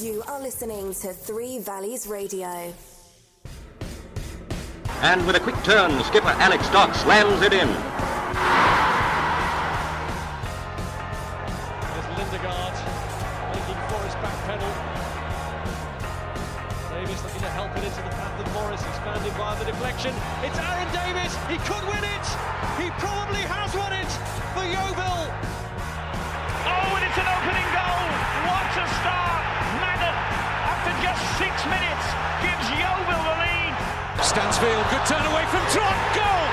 You are listening to Three Valleys Radio. And with a quick turn, skipper Alex Dock slams it in. There's Lindegaard making Forrest backpedal. Davis looking to help it into the path of Morris, expanding via the deflection. It's Aaron Davis. He could win it. He probably has won it for Yeovil. Oh, and it's an opening Stansfield, good turn away from Trot. Goal.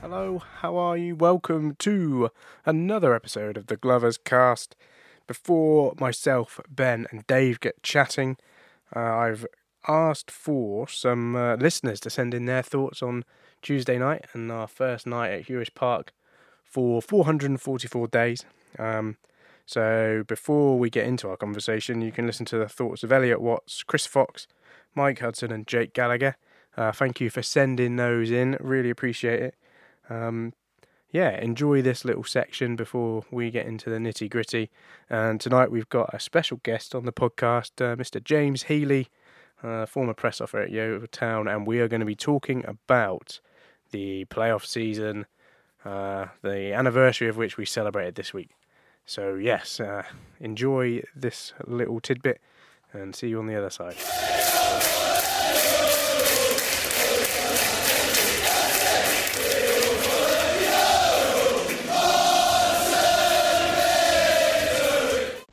Hello, how are you? Welcome to another episode of the Glovers Cast. Before myself, Ben, and Dave get chatting, uh, I've asked for some uh, listeners to send in their thoughts on Tuesday night and our first night at Huish Park for 444 days. Um, so before we get into our conversation, you can listen to the thoughts of Elliot Watts, Chris Fox, Mike Hudson, and Jake Gallagher. Uh, thank you for sending those in. Really appreciate it. Um, yeah, enjoy this little section before we get into the nitty gritty. And tonight we've got a special guest on the podcast, uh, Mr. James Healy, uh, former press officer at Yeovil Town, and we are going to be talking about the playoff season, uh, the anniversary of which we celebrated this week. So, yes, uh, enjoy this little tidbit and see you on the other side.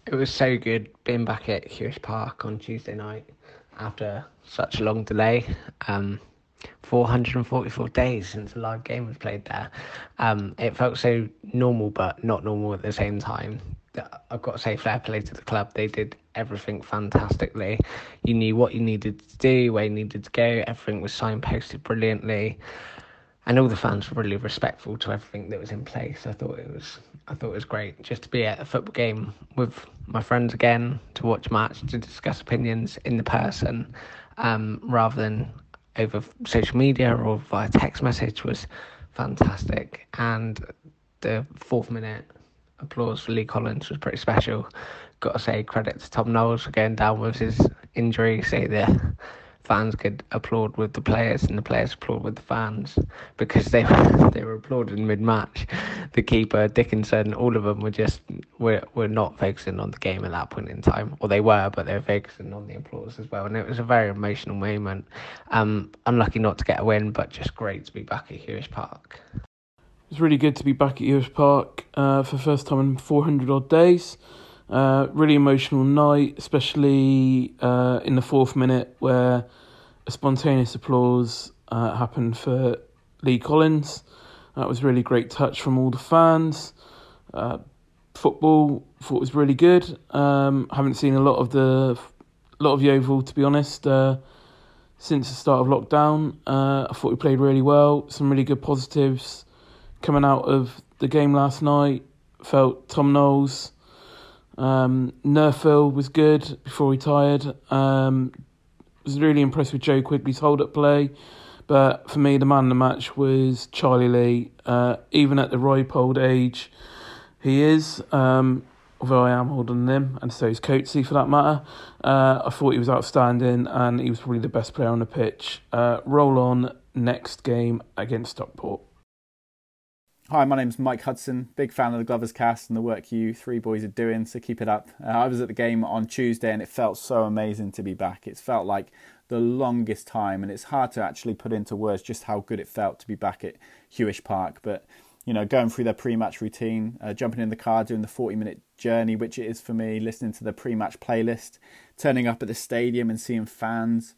It was so good being back at Huish Park on Tuesday night after such a long delay. Um, 444 days since a live game was played there. Um, it felt so normal, but not normal at the same time. I've got to say, fair play to the club. They did everything fantastically. You knew what you needed to do, where you needed to go. Everything was signposted brilliantly, and all the fans were really respectful to everything that was in place. I thought it was, I thought it was great just to be at a football game with my friends again, to watch match, to discuss opinions in the person, um, rather than over social media or via text message was fantastic. And the fourth minute applause for Lee Collins was pretty special. Got to say credit to Tom Knowles for going down with his injury. Say the fans could applaud with the players and the players applaud with the fans because they were they were applauding mid match. The keeper Dickinson, all of them were just were were not focusing on the game at that point in time, or they were, but they were focusing on the applause as well. And it was a very emotional moment. Um, unlucky not to get a win, but just great to be back at Huish Park. It's really good to be back at Huish Park uh, for the first time in 400 odd days. Uh, really emotional night, especially uh, in the fourth minute where spontaneous applause uh, happened for Lee Collins. That was really great touch from all the fans. Uh, football thought was really good. Um, haven't seen a lot of the lot of Yeovil, to be honest. Uh, since the start of lockdown, uh, I thought we played really well. Some really good positives coming out of the game last night. Felt Tom Knowles, um, Neufville was good before he retired. Um, was really impressed with Joe Quigley's hold up play. But for me, the man of the match was Charlie Lee. Uh, even at the ripe old age he is, um, although I am older than him, and so is Coatsy for that matter, uh, I thought he was outstanding and he was probably the best player on the pitch. Uh, roll on next game against Stockport. Hi, my name's Mike Hudson. Big fan of the Glovers cast and the work you three boys are doing, so keep it up. Uh, I was at the game on Tuesday and it felt so amazing to be back. It's felt like the longest time, and it's hard to actually put into words just how good it felt to be back at Huish Park. But you know, going through their pre-match routine, uh, jumping in the car, doing the 40-minute journey, which it is for me, listening to the pre-match playlist, turning up at the stadium and seeing fans,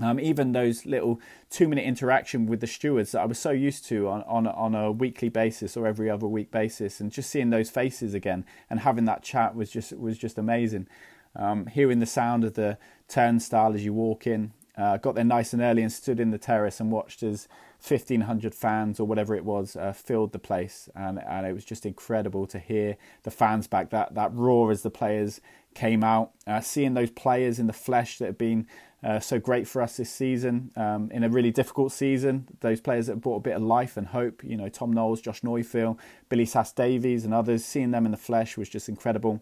um, even those little two-minute interaction with the stewards that I was so used to on, on on a weekly basis or every other week basis, and just seeing those faces again and having that chat was just was just amazing. Um, hearing the sound of the turnstile as you walk in, uh, got there nice and early and stood in the terrace and watched as 1500 fans or whatever it was uh, filled the place and and it was just incredible to hear the fans back that that roar as the players came out uh, seeing those players in the flesh that had been uh, so great for us this season um, in a really difficult season. Those players that brought a bit of life and hope, you know, Tom Knowles, Josh Neufville, Billy Sass Davies, and others, seeing them in the flesh was just incredible.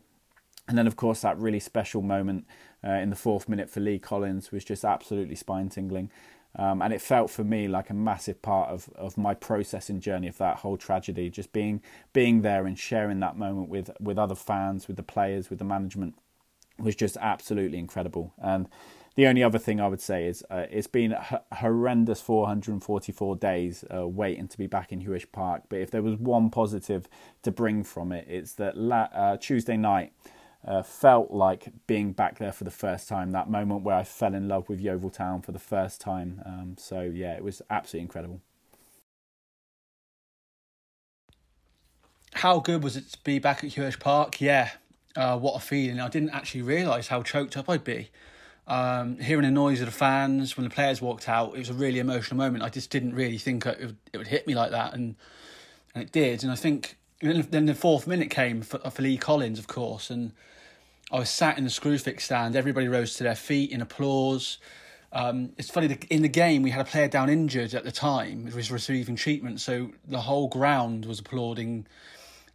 And then, of course, that really special moment uh, in the fourth minute for Lee Collins was just absolutely spine tingling. Um, and it felt for me like a massive part of, of my processing journey of that whole tragedy. Just being being there and sharing that moment with with other fans, with the players, with the management was just absolutely incredible. And the only other thing I would say is uh, it's been a horrendous 444 days uh, waiting to be back in Huish Park. But if there was one positive to bring from it, it's that la- uh, Tuesday night uh, felt like being back there for the first time. That moment where I fell in love with Yeovil Town for the first time. Um, so yeah, it was absolutely incredible. How good was it to be back at Huish Park? Yeah, uh, what a feeling! I didn't actually realise how choked up I'd be. Um, hearing the noise of the fans when the players walked out, it was a really emotional moment. I just didn't really think it would, it would hit me like that, and and it did. And I think then the fourth minute came for, for Lee Collins, of course, and I was sat in the Screwfix stand. Everybody rose to their feet in applause. Um, it's funny, in the game, we had a player down injured at the time, who was receiving treatment, so the whole ground was applauding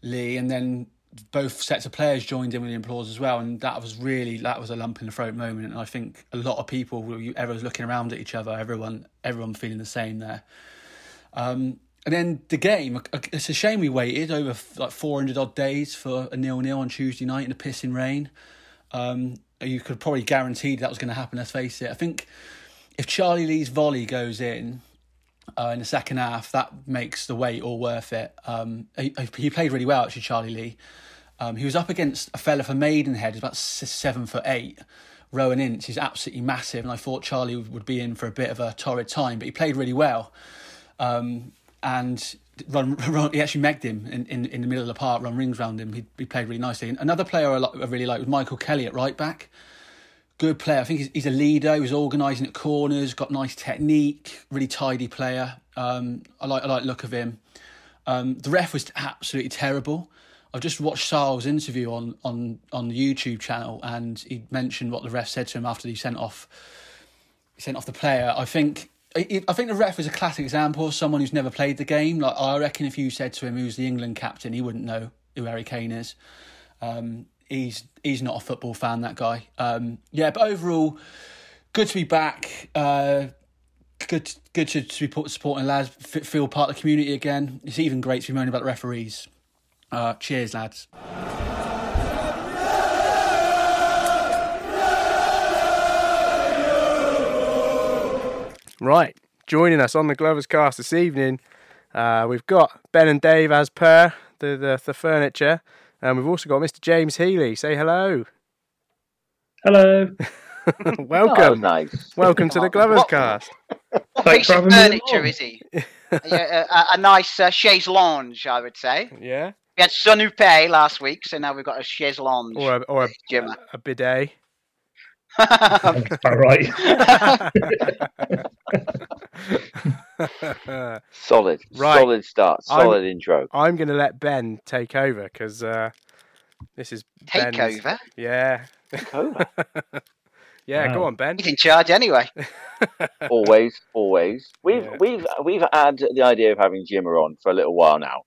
Lee, and then both sets of players joined in with the applause as well, and that was really that was a lump in the throat moment. And I think a lot of people, everyone's looking around at each other, everyone everyone feeling the same there. Um, and then the game, it's a shame we waited over like 400 odd days for a nil nil on Tuesday night in the pissing rain. Um, you could probably guarantee that was going to happen. Let's face it. I think if Charlie Lee's volley goes in uh, in the second half, that makes the wait all worth it. Um, he, he, played really well, actually, Charlie Lee. Um, he was up against a fella for Maidenhead, about seven foot eight. Rowan Ince, he's absolutely massive, and I thought Charlie would be in for a bit of a torrid time, but he played really well. Um, and run, run, he actually megged him in, in, in the middle of the park, run rings around him. He, he played really nicely. Another player I, I really like was Michael Kelly at right back. Good player. I think he's, he's a leader. He was organising at corners, got nice technique, really tidy player. Um, I like I like the look of him. Um, the ref was absolutely terrible. I've just watched Sarll's interview on, on, on the YouTube channel, and he mentioned what the ref said to him after he sent off sent off the player. I think I think the ref is a classic example of someone who's never played the game. Like I reckon, if you said to him who's the England captain, he wouldn't know who Harry Kane is. Um, he's he's not a football fan. That guy. Um, yeah, but overall, good to be back. Uh, good good to, to be supporting lads. Feel part of the community again. It's even great to be moaning about the referees. Uh, cheers, lads. Right, joining us on the Glovers cast this evening, uh, we've got Ben and Dave as per the, the, the furniture, and we've also got Mr. James Healy. Say hello. Hello. Welcome. Oh, nice. Welcome to the Glovers What- cast. Piece of furniture, is he? yeah, a, a nice uh, chaise lounge, I would say. Yeah. We had Sun Upe last week, so now we've got a chaise lounge. Or a, or a, Jim. a bidet. All right. solid, Right. solid start, solid I'm, intro. I'm going to let Ben take over because uh, this is Take Ben's- over? Yeah. take over. yeah, go on, Ben. He's in charge anyway. always, always. We've Yeah. we've we've had the idea of having Jimmer on for a little while now.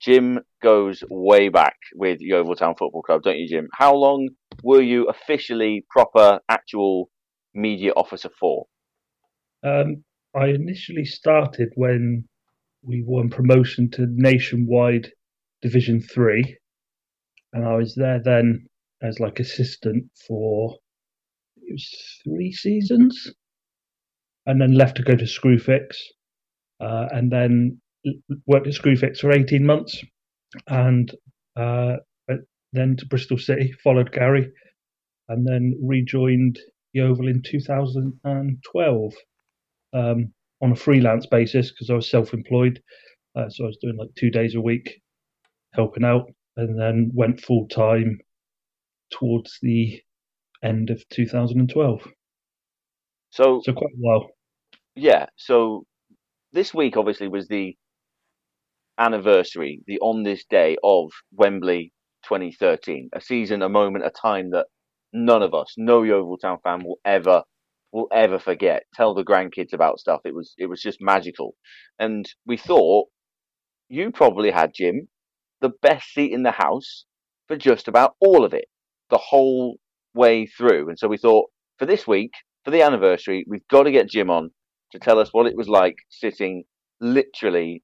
Jim goes way back with Yeovil Town Football Club, don't you, Jim? How long were you officially proper, actual media officer for? Um, I initially started when we won promotion to nationwide Division Three, and I was there then as like assistant for it was three seasons, and then left to go to Screwfix, uh, and then worked at Screwfix for eighteen months, and uh, then to Bristol City, followed Gary, and then rejoined Yeovil in 2012 um, on a freelance basis because I was self-employed. Uh, so I was doing like two days a week, helping out, and then went full time towards the end of 2012. So, so quite a while. Yeah. So this week obviously was the anniversary, the on this day of Wembley 2013, a season, a moment, a time that none of us, no Yeovil Town fan, will ever will ever forget. Tell the grandkids about stuff. It was it was just magical, and we thought you probably had Jim the best seat in the house for just about all of it, the whole way through. And so we thought for this week, for the anniversary, we've got to get Jim on to tell us what it was like sitting literally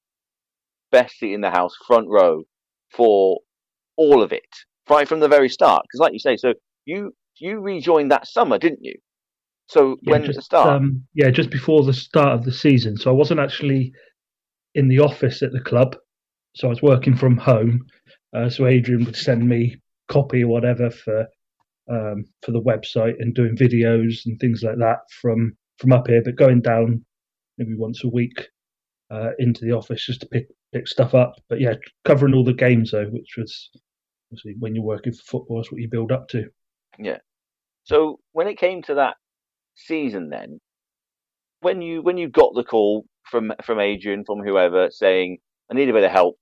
best seat in the house, front row for all of it, right from the very start. Because, like you say, so you you rejoined that summer, didn't you? So Yeah, when just, the start, Um, yeah, just before the start of the season. So I wasn't actually in the office at the club. So I was working from home. Uh, so Adrian would send me copy or whatever for um, for the website and doing videos and things like that from from up here. But going down maybe once a week uh, into the office just to pick pick stuff up. But yeah, covering all the games though, which was obviously when you're working for football, is what you build up to. Yeah. So when it came to that season, then when you when you got the call from from Adrian from whoever saying I need a bit of help,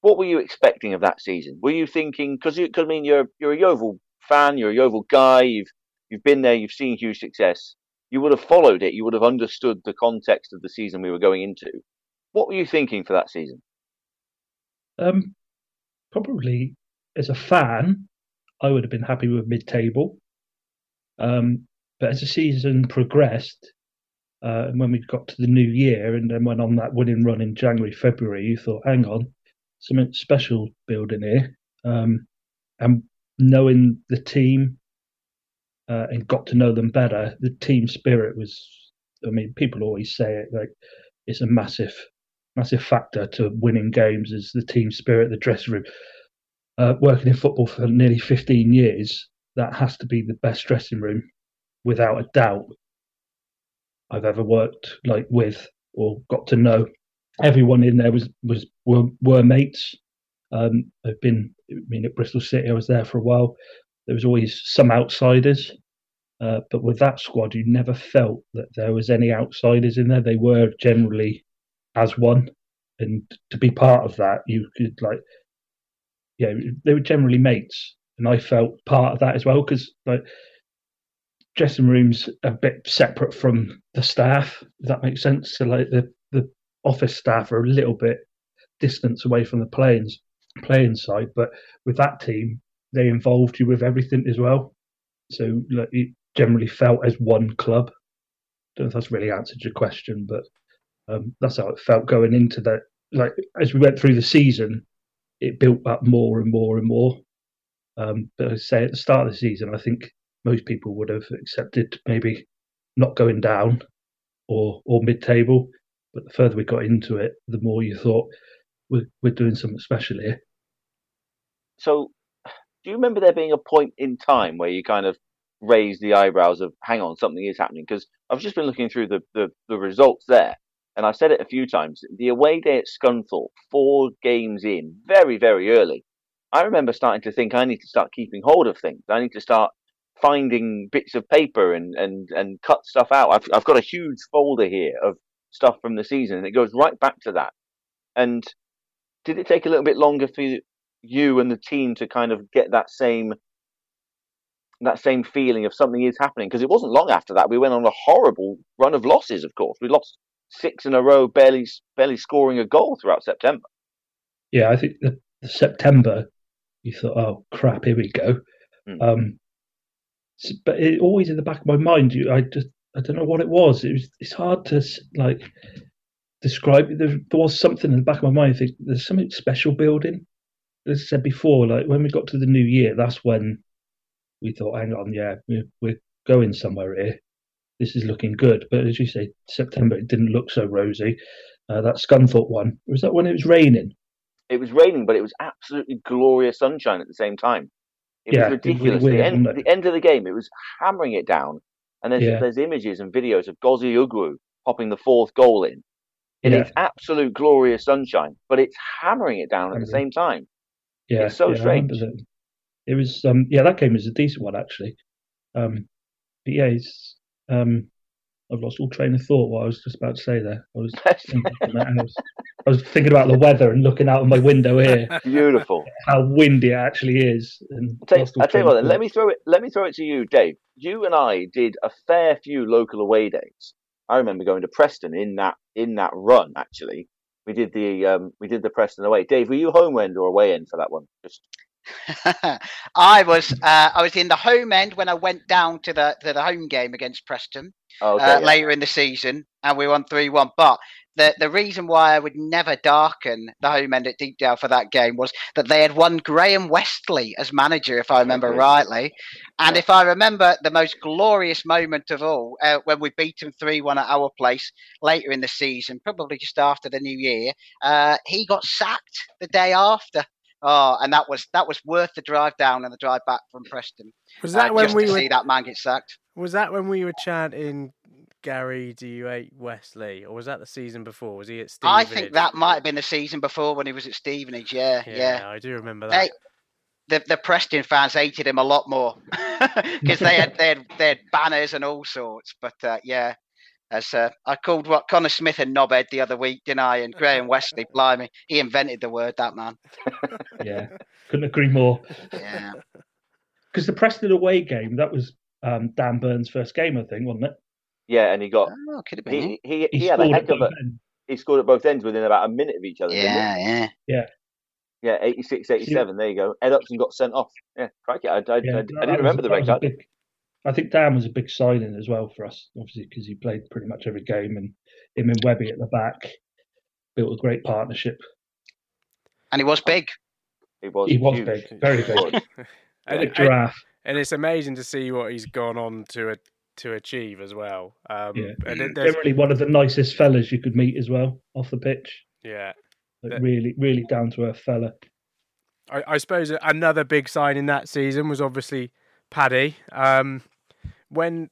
what were you expecting of that season? Were you thinking because you cause, I mean you're you're a Yeovil fan, you're a Yeovil guy, you've you've been there, you've seen huge success. You would have followed it. You would have understood the context of the season we were going into. What were you thinking for that season? Um, probably as a fan, I would have been happy with mid-table. Um, but as the season progressed, uh, and when we got to the new year, and then went on that winning run in January, February, you thought, "Hang on, something special building here." Um, and knowing the team uh, and got to know them better, the team spirit was. I mean, people always say it like it's a massive, massive factor to winning games is the team spirit, the dressing room. Uh, working in football for nearly 15 years, that has to be the best dressing room, without a doubt. I've ever worked like with or got to know. Everyone in there was was were, were mates. Um, I've been, I mean, at Bristol City, I was there for a while. There was always some outsiders, uh, but with that squad, you never felt that there was any outsiders in there. They were generally as one, and to be part of that, you could like, yeah, they were generally mates, and I felt part of that as well because like dressing rooms a bit separate from the staff. If that makes sense. So like the the office staff are a little bit distance away from the playing playing side, but with that team, they involved you with everything as well. So like, it generally felt as one club. Don't know if that's really answered your question, but um, that's how it felt going into that. Like as we went through the season, it built up more and more and more. Um, but I say at the start of the season, I think most people would have accepted maybe not going down or or mid table. But the further we got into it, the more you thought we're we're doing something special here. So, do you remember there being a point in time where you kind of raised the eyebrows of, hang on, something is happening? Because I've just been looking through the, the, the results there, and I've said it a few times. The away day at Scunthorpe, four games in, very, very early. I remember starting to think I need to start keeping hold of things. I need to start finding bits of paper and and and cut stuff out. I've I've got a huge folder here of stuff from the season, and it goes right back to that. And did it take a little bit longer for you and the team to kind of get that same that same feeling of something is happening? Because it wasn't long after that we went on a horrible run of losses. Of course, we lost six in a row, barely barely scoring a goal throughout September. Yeah, I think the, the September, you thought, oh crap, here we go. Mm. Um, but it always in the back of my mind, you, I just I don't know what it was. It was it's hard to like describe. There, there was something in the back of my mind. I think there's something special building. As I said before, like when we got to the new year, that's when we thought, hang on, yeah, we're, we're going somewhere here. This is looking good. But as you say, September it didn't look so rosy. Uh, that Scunthorpe one was that when it was raining. It was raining, but it was absolutely glorious sunshine at the same time. It yeah, was ridiculous. Really weird, the, end, at the end of the game, it was hammering it down. And there's, yeah. there's images and videos of Gozie Ugwu popping the fourth goal in. In yeah. its absolute glorious sunshine, but it's hammering it down at the same time. Yeah, it's so yeah, strange. It was, um, yeah, that game was a decent one actually. Um, but yeah, it's, um, I've lost all train of thought. What I was just about to say there. I was, thinking, I was, I was thinking about the weather and looking out of my window here. Beautiful. How windy it actually is. And I'll tell, you, I'll tell you what. Then, let me throw it. Let me throw it to you, Dave. You and I did a fair few local away days. I remember going to Preston in that in that run. Actually, we did the um, we did the Preston away. Dave, were you home end or away end for that one? Just I was uh, I was in the home end when I went down to the to the home game against Preston oh, okay, uh, yeah. later in the season, and we won three one. But the the reason why I would never darken the home end at Deepdale for that game was that they had won Graham Westley as manager, if I remember okay. rightly, and yeah. if I remember the most glorious moment of all uh, when we beat them three one at our place later in the season, probably just after the new year, uh, he got sacked the day after. Oh, and that was that was worth the drive down and the drive back from Preston. Was that uh, when we were... see that man get sacked? Was that when we were chanting Gary, do you hate Westley, or was that the season before? Was he at Stevenage? I think that might have been the season before when he was at Stevenage. Yeah, yeah. yeah. I do remember that. They, the the Preston fans hated him a lot more because they had they had they had banners and all sorts. But uh, yeah, as uh, I called what Connor Smith and knobhead the other week, didn't I? And Graham Westley, blimey, he invented the word. That man. yeah, couldn't agree more. Yeah, because the Preston away game that was um, Dan Burn's first game, I think, wasn't it? Yeah, and he got. Oh, could have been. He, he, he, he had a heck of a. He scored at both ends within about a minute of each other. Yeah, yeah, yeah. Yeah, 86, 87. There you go. Ed Upson got sent off. Yeah, crikey. I, I, yeah, I, I didn't remember the breakdown. I think Dan was a big signing as well for us, obviously, because he played pretty much every game, and him and Webby at the back built a great partnership. And he was big. He was. He was huge. big, very big. and, a giraffe. And it's amazing to see what he's gone on to a, to achieve as well. Um, yeah. And generally one of the nicest fellas you could meet as well off the pitch. Yeah, like really, really down to earth fella. I, I suppose another big sign in that season was obviously Paddy. Um, when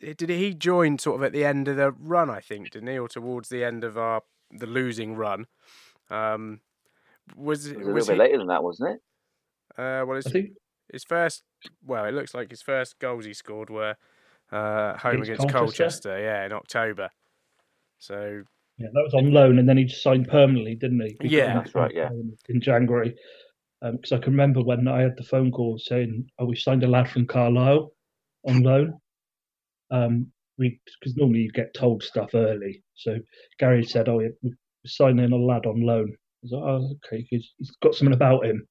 did he join sort of at the end of the run? I think didn't he, or towards the end of our the losing run? Um, was it, was, a little bit later than that, wasn't it? Uh, well, his, think... his first. Well, it looks like his first goals he scored were uh, home against, against Colchester. Colchester. yeah, in October. So yeah, that was on loan, and then he just signed permanently, didn't he? he yeah, that's right. Yeah, in January, because um, I can remember when I had the phone call saying, "Oh, we signed a lad from Carlisle on loan." Um, we because normally you get told stuff early. So Gary said, "Oh, we're signing a lad on loan." I was like, "Oh, okay, he's, he's got something about him."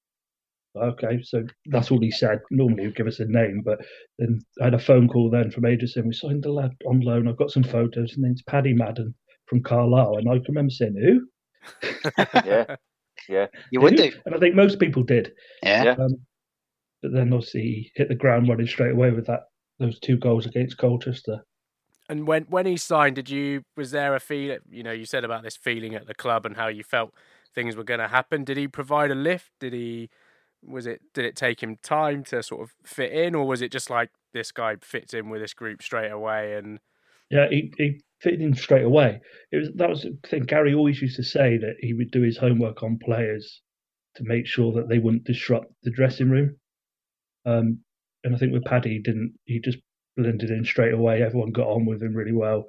Okay, so that's all he said. Normally he'd give us a name, but then I had a phone call then from Adrian saying we signed a lad on loan. I've got some photos. His name's Paddy Madden from Carlisle, and I can remember saying who. yeah, yeah, you would do, and I think most people did. Yeah. Um, but then obviously he hit the ground running straight away with that those two goals against Colchester. And when when he signed, did you was there a feel? You know, you said about this feeling at the club and how you felt things were going to happen. Did he provide a lift? Did he? Was it? Did it take him time to sort of fit in, or was it just like this guy fits in with this group straight away? And yeah, he, he fitted in straight away. It was that was the thing. Gary always used to say that he would do his homework on players to make sure that they wouldn't disrupt the dressing room. Um, and I think with Paddy, he didn't he just blended in straight away. Everyone got on with him really well.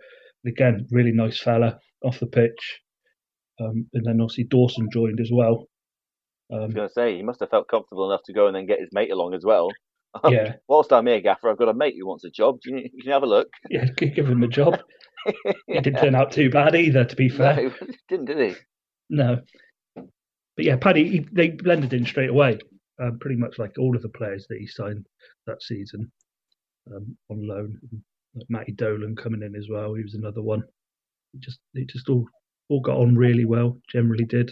Again, really nice fella off the pitch. Um, and then obviously Dawson joined as well. Um, I was going to say he must have felt comfortable enough to go and then get his mate along as well. Yeah. Whilst I'm here, Gaffer, I've got a mate who wants a job. Can you, can you have a look? Yeah, give him a job. yeah. He didn't turn out too bad either, to be fair. No, didn't, did he? No. But yeah, Paddy, he, they blended in straight away. Um, pretty much like all of the players that he signed that season um, on loan. Like Matty Dolan coming in as well. He was another one. It just it just all all got on really well. Generally did.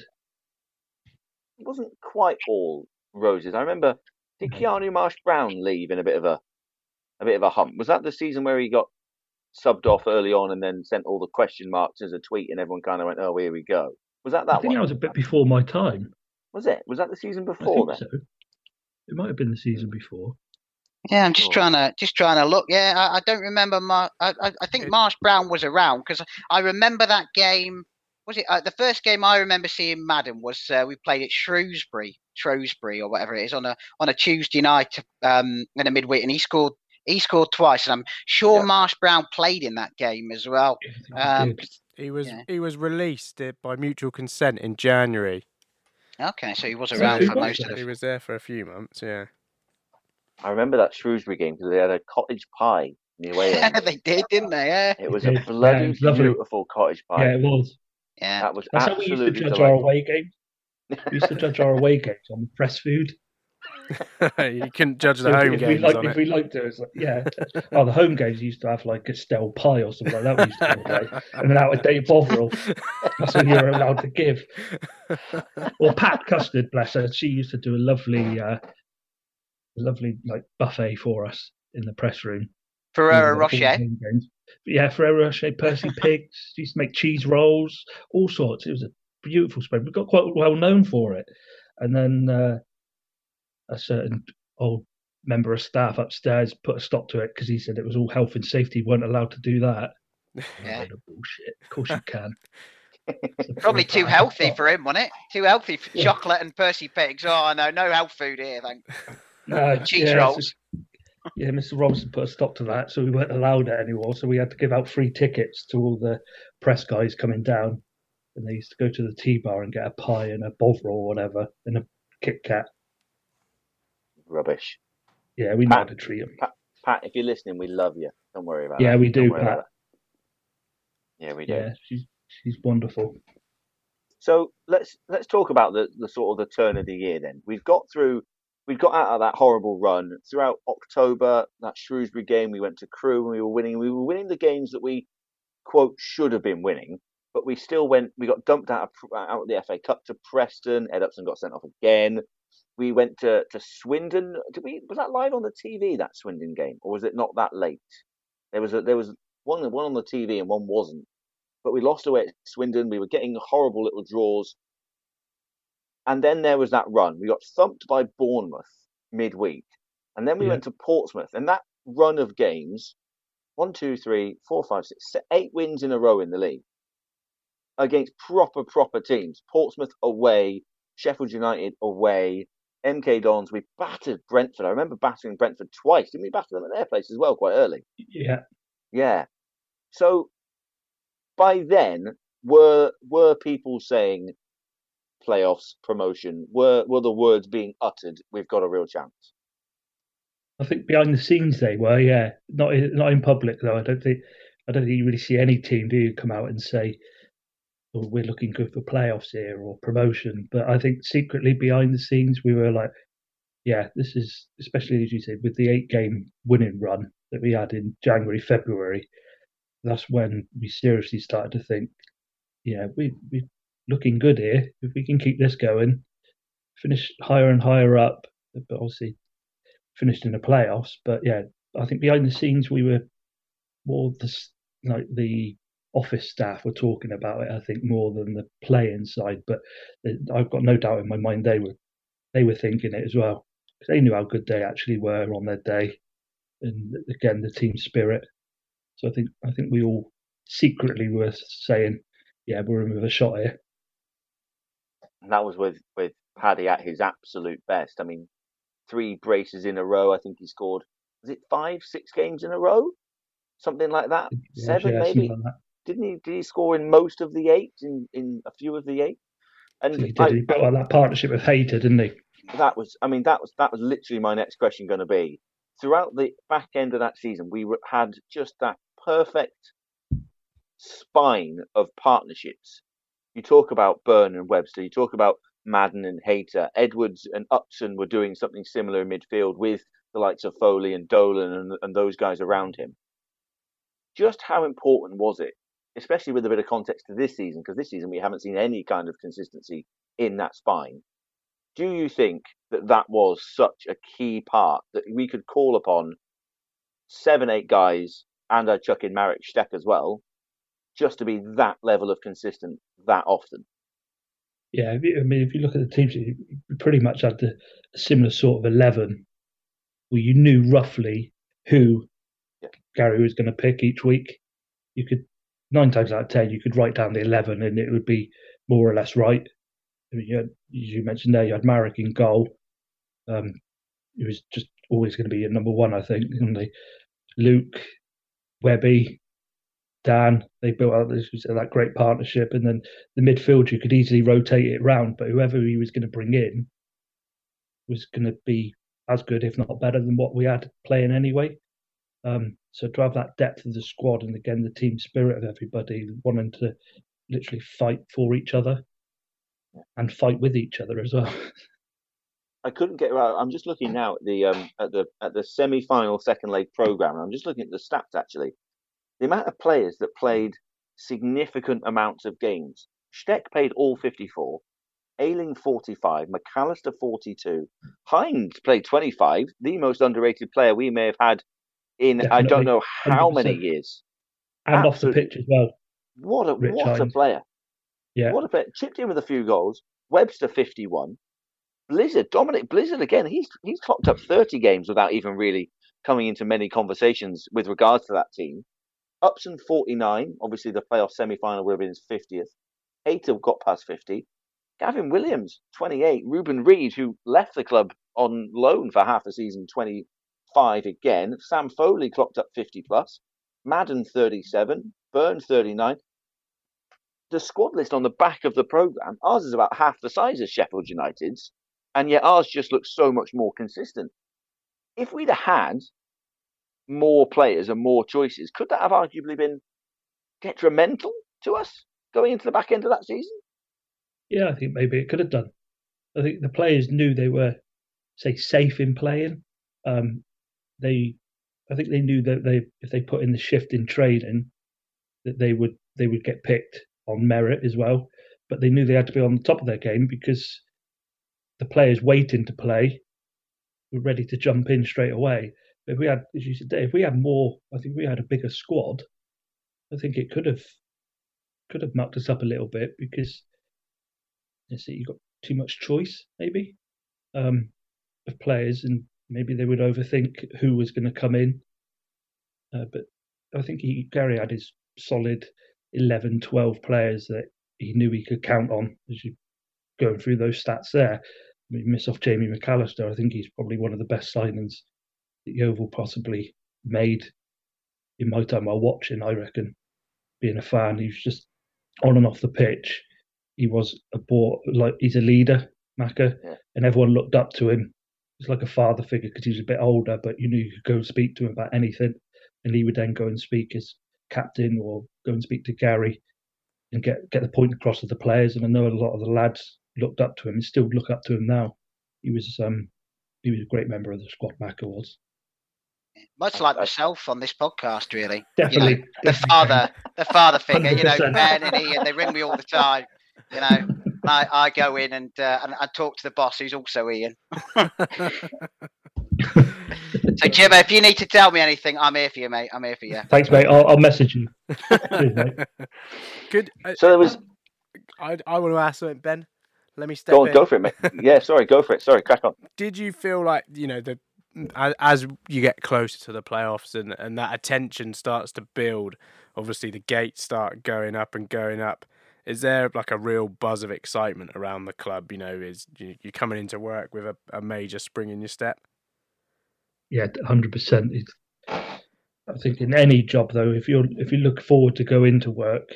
It wasn't quite all roses. I remember did Keanu Marsh Brown leave in a bit of a a bit of a hump? Was that the season where he got subbed off early on and then sent all the question marks as a tweet and everyone kind of went, "Oh, here we go." Was that that I think one? that was a bit before my time. Was it? Was that the season I before think then? So. It might have been the season before. Yeah, I'm just trying to just trying to look. Yeah, I, I don't remember. Mar- I, I I think Marsh Brown was around because I remember that game. Was it uh, the first game I remember seeing Madden was uh, we played at Shrewsbury, Shrewsbury or whatever it is on a on a Tuesday night um, in a midweek, and he scored he scored twice, and I'm sure Marsh Brown played in that game as well. Um, He was yeah. he was released uh, by mutual consent in January. Okay, so he was So around he for most of there. the He was there for a few months. Yeah. I remember that Shrewsbury game because they had a cottage pie in the away end. they did, didn't they? Yeah. It was a bloody Yeah, was lovely. beautiful cottage pie. Yeah, it was. Yeah. That was That's how we used to absolutely judge our away games. We used to judge our away games on the press food. you couldn't judge the if, home if games we liked, on if it. we liked it, it was like, yeah. oh, the home games used to have like a stale pie or something like that. We used to give away, and then out of date Bovril. That's when you were allowed to give. Or Pat Custard, bless her, she used to do a lovely, uh, lovely like buffet for us in the press room. Ferrero All the- Rocher. games. But yeah, Ferrero Rocher, Percy Pigs. She used to make cheese rolls, all sorts. It was a beautiful spread. We got quite well known for it. And then uh, a certain old member of staff upstairs put a stop to it because he said it was all health and safety. weren't allowed to do that. Yeah. Oh, bullshit. Of course you can. Probably too healthy for him, wasn't it? Too healthy for chocolate and Percy Pigs. Oh no, no health food here, thank. No, Cheese yeah, rolls. so- yeah, Mr. Robinson put a stop to that, so we weren't allowed it anymore. So we had to give out free tickets to all the press guys coming down, and they used to go to the tea bar and get a pie and a bovril or whatever and a Kit Kat. Rubbish. Yeah, we know how to treat them. Pat, Pat, if you're listening, we love you. Don't worry about it. Yeah, that. we Don't do, Pat. Yeah, we do. Yeah, she's she's wonderful. So let's let's talk about the, the sort of the turn of the year then. We've got through we've got out of that horrible run throughout October, that Shrewsbury game, we went to Crewe and we were winning. We were winning the games that we quote should have been winning, but we still went we got dumped out of out of the FA Cup to Preston, Ed Upson got sent off again. We went to, to Swindon. Did we was that live on the TV that Swindon game, or was it not that late? There was a, there was one one on the TV and one wasn't. But we lost away at Swindon. We were getting horrible little draws. And then there was that run. We got thumped by Bournemouth midweek. And then we Yeah. went to Portsmouth. And that run of games one, two, three, four, five, six, eight wins in a row in the league against proper, proper teams. Portsmouth away, Sheffield United away, MK Dons. We battered Brentford. I remember battering Brentford twice. Didn't we batter them at their place as well quite early? Yeah. Yeah. So by then, were were people saying playoffs, promotion? Were were the words being uttered? We've got a real chance. I think behind the scenes they were, yeah. Not in, not in public though. I don't think I don't think you really see any team do you come out and say, "Oh, we're looking good for playoffs here" or promotion. But I think secretly behind the scenes we were like, "Yeah, this is especially as you said with the eight-game winning run that we had in January, February. That's when we seriously started to think, yeah, we we looking good here. If we can keep this going, finish higher and higher up, but obviously." finished in the playoffs. But yeah, I think behind the scenes we were more the like the office staff were talking about it. I think more than the playing side. But I've got no doubt in my mind they were they were thinking it as well 'Cause they knew how good they actually were on their day, and again the team spirit. So I think I think we all secretly were saying, yeah, we're in with a shot here. And that was with with Paddy at his absolute best. I mean, three braces in a row. I think he scored. Was it five, six games in a row? Something like that. Seven, yeah, maybe. like that. Didn't he? Did he score in most of the eight? In in a few of the eight? And He did. He built that partnership with Hayter, didn't he? that was i mean that was that was literally my next question going to be throughout the back end of that season we had just that perfect spine of partnerships you talk about Burn and Webster you talk about Madden and Hayter Edwards and Upson were doing something similar in midfield with the likes of Foley and Dolan and, and those guys around him just how important was it especially with a bit of context to this season because this season we haven't seen any kind of consistency in that spine do you think that that was such a key part that we could call upon seven, eight guys, and I'd chuck in Marek Stech as well, just to be that level of consistent that often? Yeah, I mean, if you look at the teams, you pretty much had the a similar sort of eleven, where you knew roughly who Gary was going to pick each week. You could nine times out of ten, you could write down the eleven, and it would be more or less right. I mean, you had, you mentioned there, you had Marek in goal. Um, he was just always going to be your number one, I think. And they, Luke, Webby, Dan, they built out this that great partnership, and then the midfield you could easily rotate it round, but whoever he was going to bring in was going to be as good, if not better, than what we had playing anyway. Um, so to have that depth of the squad, and again the team spirit of everybody wanting to literally fight for each other and fight with each other as well. I couldn't get right. I'm just looking now at the um, at the at the semi-final second leg program. and I'm just looking at the stats actually. The amount of players that played significant amounts of games. Stech played all 54. Ayling 45, McAllister 42, Hinds played 25, the most underrated player we may have had in I don't know how many 100%. years. and off the pitch as well. What a Rich what a player! Yeah. What a player! Chipped in with a few goals. Webster 51. Blizzard, Dominic Blizzard again. He's he's clocked up 30 games without even really coming into many conversations with regards to that team. Upson 49. Obviously, the playoff semi-final would have been his 50th. Hayter got past 50. Gavin Williams 28. Reuben Reid, who left the club on loan for half a season, 25 again. Sam Foley clocked up 50 plus. Madden 37. Burn 39 the squad list on the back of the program, ours is about half the size of Sheffield United's, and yet ours just looks so much more consistent. If we'd had more players and more choices, could that have arguably been detrimental to us going into the back end of that season? Yeah, I think maybe it could have done. I think the players knew they were, say, safe in playing. Um, they, I think they knew that they, if they put in the shift in training, that they would they would get picked on merit as well. But they knew they had to be on the top of their game because the players waiting to play were ready to jump in straight away. If we had, as you said, if we had more, I think we had a bigger squad. I think it could have could have mucked us up a little bit because you see you got too much choice maybe um, of players, and maybe they would overthink who was going to come in. Uh, but I think he, Gary had his solid 11, 12 players that he knew he could count on. As you going through those stats there, I mean, miss off Jamie McAllister. I think he's probably one of the best signings that Yeovil possibly made in my time while watching. I reckon, being a fan, he was just on and off the pitch. He was a board, like he's a leader, Macca, and everyone looked up to him. He's like a father figure because he was a bit older, but you knew you could go and speak to him about anything, and he would then go and speak as captain or go and speak to Gary and get get the point across to the players. And I know a lot of the lads looked up to him and still look up to him now. He was um he was a great member of the squad. Macca was. Much like myself on this podcast, really. Definitely, You know, the father, the father figure. You know, 100%. Ben and Ian, they ring me all the time. You know, and I, I go in and, uh, and I talk to the boss, who's also Ian. so, Jimmy, if you need to tell me anything, I'm here for you, mate. I'm here for you. Thanks, mate. I'll, I'll message you. Cheers. Good. Uh, So there was. I, I want to ask something, Ben. Let me step Go on, in. go for it, mate. Yeah, sorry, go for it. Sorry, crack on. Did you feel like you know the as, as you get closer to the playoffs and and that attention starts to build? Obviously, the gates start going up and going up. Is there like a real buzz of excitement around the club? You know, is you, you coming into work with a, a major spring in your step? Yeah, hundred percent. I think in any job though, if you if you look forward to go into work,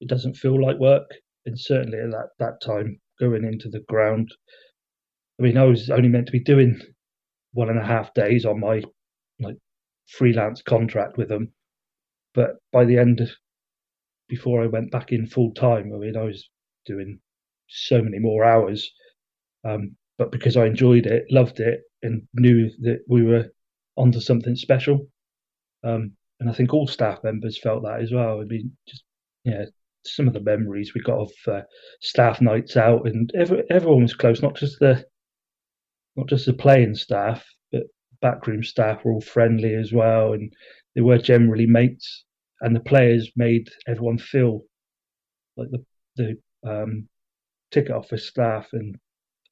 it doesn't feel like work. And certainly at that that time, going into the ground, I mean, I was only meant to be doing one and a half days on my like freelance contract with them, but by the end of before I went back in full time, I mean, I was doing so many more hours. Um, but because I enjoyed it, loved it, and knew that we were onto something special, um, and I think all staff members felt that as well. I mean, just yeah, some of the memories we got of uh, staff nights out, and every, everyone was close, not just the not just the playing staff, but backroom staff were all friendly as well, and they were generally mates and the players made everyone feel like the the um, ticket office staff and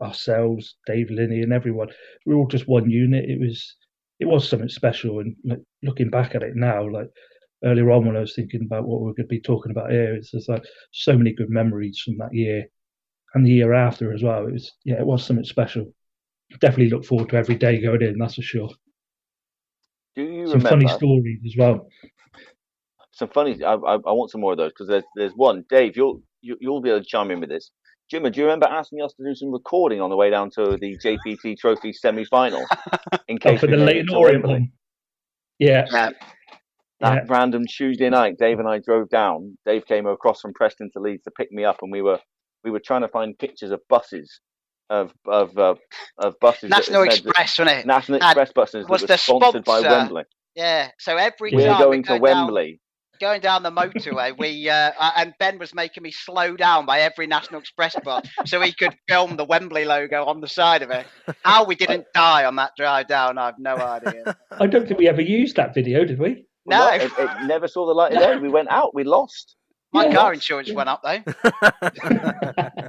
ourselves, Dave Linney, and everyone. We were all just one unit. It was it was something special. And like, looking back at it now, like earlier on when I was thinking about what we're going to be talking about here, it's just like so many good memories from that year and the year after as well. It was yeah, it was something special. Definitely look forward to every day going in. That's for sure. Do you Some remember? funny stories as well some funny. I, I, I want some more of those because there's there's one. Dave, you'll you, will you will be able to chime in with this. Jim, do you remember asking us to do some recording on the way down to the JPT Trophy semi-final in oh, case oh, for the Leyton Orient one? Yeah. That yeah. random Tuesday night, Dave and I drove down. Dave came across from Preston to Leeds to pick me up, and we were we were trying to find pictures of buses of of uh, of buses. National Express, wasn't it? National Express buses was that were sponsored sponsor. by Wembley. Yeah, so every we're going we to go Wembley. Down, going down the motorway, we uh, and Ben was making me slow down by every National Express bus so he could film the Wembley logo on the side of it. How we didn't die on that drive down, I've no idea. I don't think we ever used that video, did we? No, it, it never saw the light of day. We went out. We lost. my Yeah. car insurance went up though.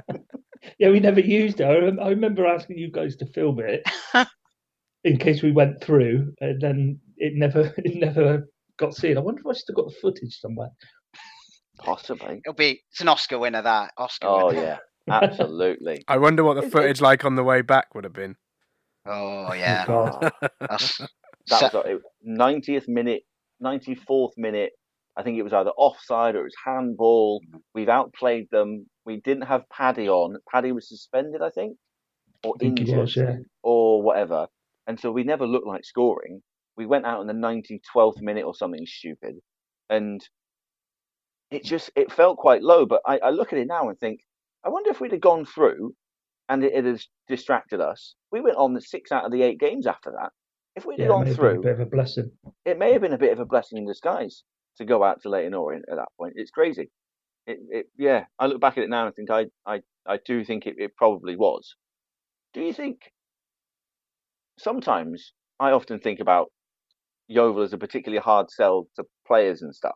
Yeah, we never used it. I, I remember asking you guys to film it in case we went through, and then it never it never got seen. I wonder if I still got the footage somewhere. Possibly. It'll be it's an Oscar winner that Oscar. Oh winner. yeah, absolutely. I wonder what the footage like on the way back would have been. Oh, oh yeah. God. That's, That was it. Ninetieth minute, ninety fourth minute. I think it was either offside or it was handball. We've outplayed them. We didn't have Paddy on. Paddy was suspended, I think, or I think injured, was, yeah. or whatever. And so we never looked like scoring. We went out in the ninety twelfth minute or something stupid, and it just it felt quite low. But I, I look at it now and think, I wonder if we'd have gone through, and it, it has distracted us. We went on the six out of the eight games after that. If we'd Yeah, gone may have been through, a bit of a blessing. it may have been a bit of a blessing in disguise to go out to Leyton Orient at that point. It's crazy. It, it, yeah, I look back at it now and think I, I, I do think it, it probably was. Do you think? Sometimes I often think about Yeovil is a particularly hard sell to players and stuff.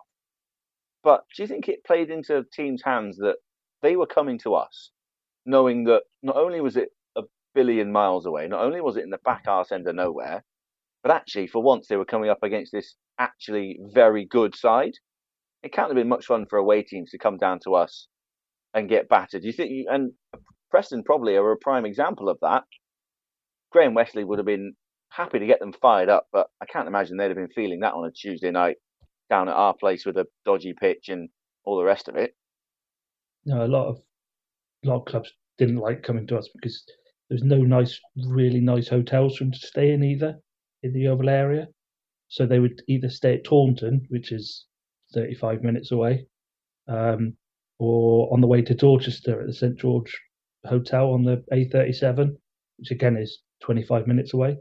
But do you think it played into teams' hands that they were coming to us, knowing that not only was it a billion miles away, not only was it in the back arse end of nowhere, but actually for once they were coming up against this actually very good side. It can't have been much fun for away teams to come down to us and get battered. Do you think? And Preston probably are a prime example of that. Graham Westley would have been happy to get them fired up, but I can't imagine they'd have been feeling that on a Tuesday night down at our place with a dodgy pitch and all the rest of it. No, a lot of a lot of clubs didn't like coming to us because there was no nice, really nice hotels for them to stay in either in the Yeovil area. So they would either stay at Taunton, which is 35 minutes away, um, or on the way to Dorchester at the St George Hotel on the A37, which again is 25 minutes away.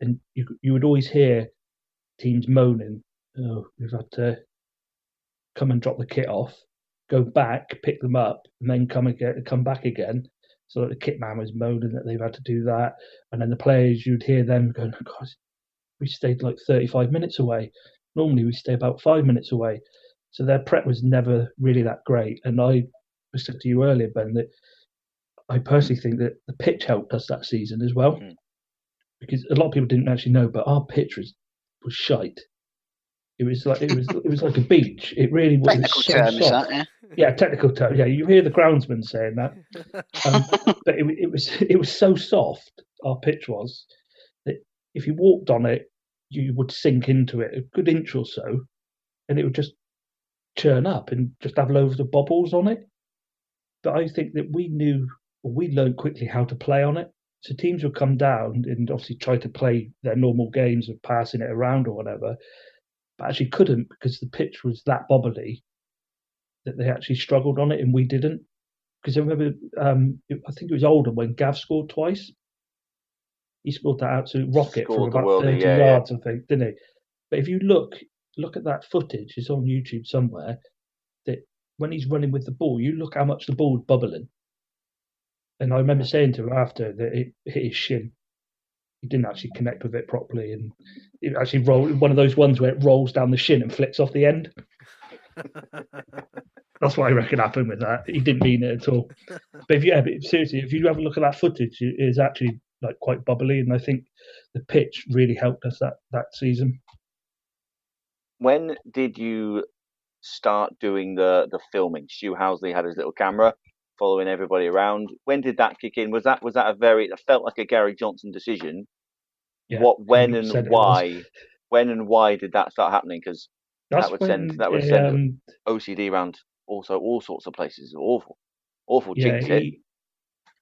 And you you would always hear teams moaning, "Oh, we've had to come and drop the kit off, go back, pick them up, and then come again, come back again." So that the kit man was moaning that they've had to do that, and then the players you'd hear them going, "Oh, "God, we stayed like 35 minutes away. Normally we stay about five minutes away." So their prep was never really that great. And I said to you earlier, Ben, that I personally think that the pitch helped us that season as well, hmm. Because a lot of people didn't actually know, but our pitch was was shite. It was like it was it was like a beach. It really was, Technical so term soft. that? Yeah, technical term. Yeah, you hear the groundsman saying that. Um, but it, it, was it was so soft. Our pitch was that if you walked on it, you would sink into it a good inch or so, and it would just churn up and just have loads of bobbles on it. But I think that we knew, or we learned quickly how to play on it. So teams would come down and obviously try to play their normal games of passing it around or whatever, but actually couldn't because the pitch was that bobbly that they actually struggled on it and we didn't. Because I remember, um, I think it was Oldham when Gav scored twice. He scored that absolute rocket from about worldie, 30 yeah, yards, yeah. I think, didn't he? But if you look look at that footage, it's on YouTube somewhere, that when he's running with the ball, you look how much the ball's bubbling. And I remember saying to him after that it hit his shin. He didn't actually connect with it properly, and it actually rolled one of those ones where it rolls down the shin and flicks off the end. That's what I reckon happened with that. He didn't mean it at all. But if you, yeah, but seriously, if you have a look at that footage, it is actually like quite bubbly, and I think the pitch really helped us that that season. When did you start doing the the filming? Stu Housley had his little camera following everybody around. When did that kick in? Was that was that a very? It felt like a Gary Johnson decision. Yeah, what, when, and why? When and why did that start happening? Because that would when, send that would send um, OCD around also all sorts of places. Awful, awful yeah, he,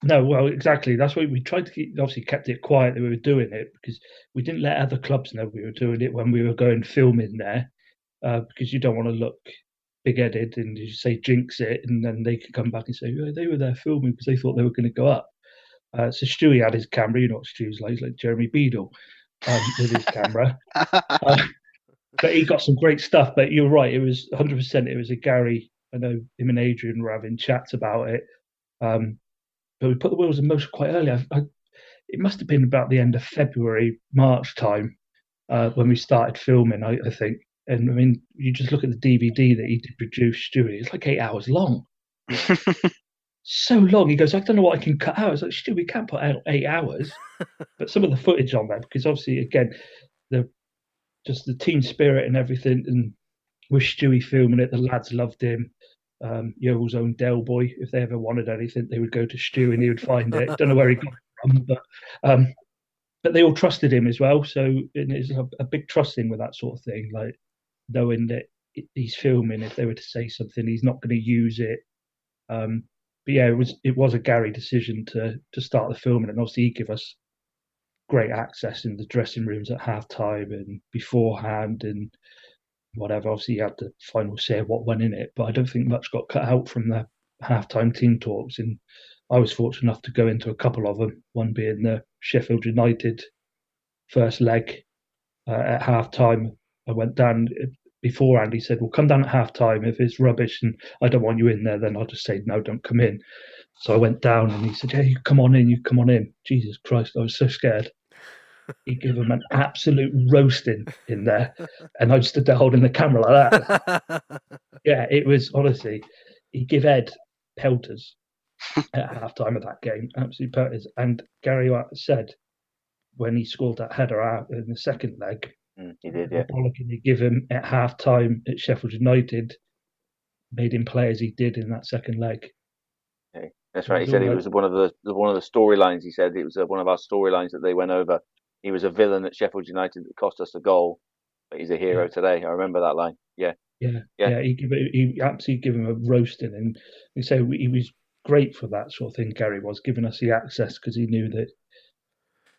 No, well, exactly. That's why we tried to keep. Obviously, kept it quiet that we were doing it because we didn't let other clubs know we were doing it when we were going filming there, uh, because you don't want to look big-headed and you say jinx it, and then they could come back and say oh, they were there filming because they thought they were going to go up. Uh, so Stewie had his camera. You know what Stewie's like? He's like Jeremy Beadle um, with his camera. Uh, but he got some great stuff. But you're right; it was 100. percent It was a Gary. I know him and Adrian were having chats about it. Um, but we put the wheels in motion quite early. I, I, it must have been about the end of February, March time uh, when we started filming. I, I, think. And I mean, you just look at the DVD that he did produce, Stewie. It's like eight hours long. so long. He goes, I don't know what I can cut out. I was like, Stu, we can't put out eight hours. but some of the footage on there, because obviously, again, the just the team spirit and everything. And with Stewie filming it, the lads loved him. Um, own Dell boy, if they ever wanted anything, they would go to Stu and he would find it. Don't know where he got it from, but um, but they all trusted him as well. So it's a, a, big trusting with that sort of thing, like knowing that he's filming. If they were to say something, he's not going to use it. Um, but yeah, it was it was a Gary decision to to start the filming, and obviously he gave us great access in the dressing rooms at half time and beforehand and whatever. Obviously, he had the final say what went in it, but I don't think much got cut out from the halftime team talks. And I was fortunate enough to go into a couple of them, one being the Sheffield United first leg uh, at half time. I went down uh, before Andy said, Well, come down at half time. If it's rubbish and I don't want you in there, then I'll just say, No, don't come in. So I went down and he said, Yeah, you come on in, you come on in. Jesus Christ, I was so scared. He gave him an absolute roasting in there. And I just stood there holding the camera like that. yeah, it was honestly, he gave Ed pelters at half time of that game, absolute pelters. And Gary said when he scored that header out in the second leg, mm, he did, yeah. Bollocking he give him at half time at Sheffield United made him play as he did in that second leg. That's right. He said it was one of the one of the storylines. He said it was one of our storylines that they went over. He was a villain at Sheffield United that cost us a goal, but he's a hero yeah. today. I remember that line. Yeah, yeah, yeah. yeah he, he absolutely gave him a roasting, and he said he was great for that sort of thing. Gary was giving us the access because he knew that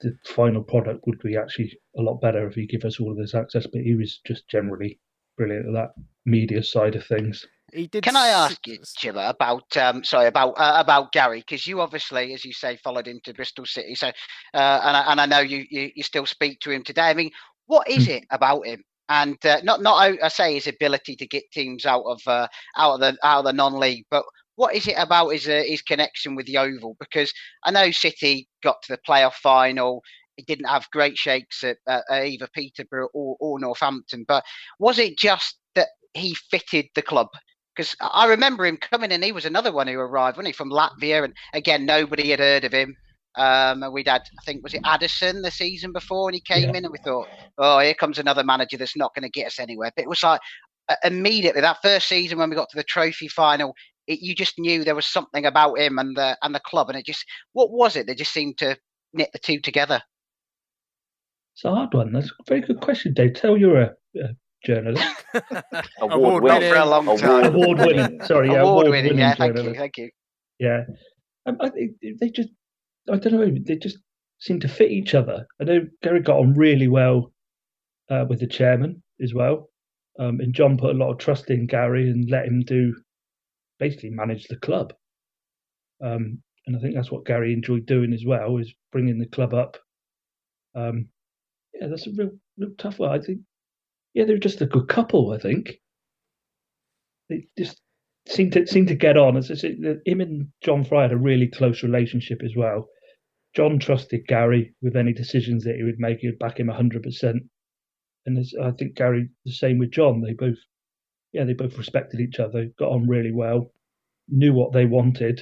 the final product would be actually a lot better if he give us all of this access. But he was just generally brilliant at that media side of things. He did. Can I ask you, Jimmer, about um, sorry about uh, about Gary? Because you obviously, as you say, followed him to Bristol City. So, uh, and I, and I know you, you, you still speak to him today. I mean, what is hmm. it about him? And uh, not not I say his ability to get teams out of uh, out of the out of the non-league, but what is it about his uh, his connection with the Oval? Because I know City got to the playoff final. He didn't have great shakes at, at either Peterborough or, or Northampton, but was it just that he fitted the club? because I remember him coming in. He was another one who arrived, wasn't he, from Latvia? And again, nobody had heard of him. Um, and we'd had, I think, was it Addison the season before, and he came yeah. in, and we thought, oh, here comes another manager that's not going to get us anywhere. But it was like uh, immediately that first season when we got to the trophy final, it, you just knew there was something about him and the and the club, and it just what was it? They just seemed to knit the two together. It's a hard one. That's a very good question, Dave. Tell you're a, a journalist. award winning for a long time. Award winning. Sorry, yeah, award, award winning. Yeah, thank journalist. you, thank you. Yeah, um, I think they just, I don't know, they just seem to fit each other. I know Gary got on really well uh, with the chairman as well, um, and John put a lot of trust in Gary and let him do, basically manage the club. Um, and I think that's what Gary enjoyed doing as well, is bringing the club up. Um, yeah, that's a real, real tough one. I think, yeah, they're just a good couple. I think they just seem to seem to get on. As I say, him and John Fry had a really close relationship as well. John trusted Gary with any decisions that he would make. He would back him hundred percent. And I think Gary the same with John. They both, yeah, they both respected each other, got on really well, knew what they wanted.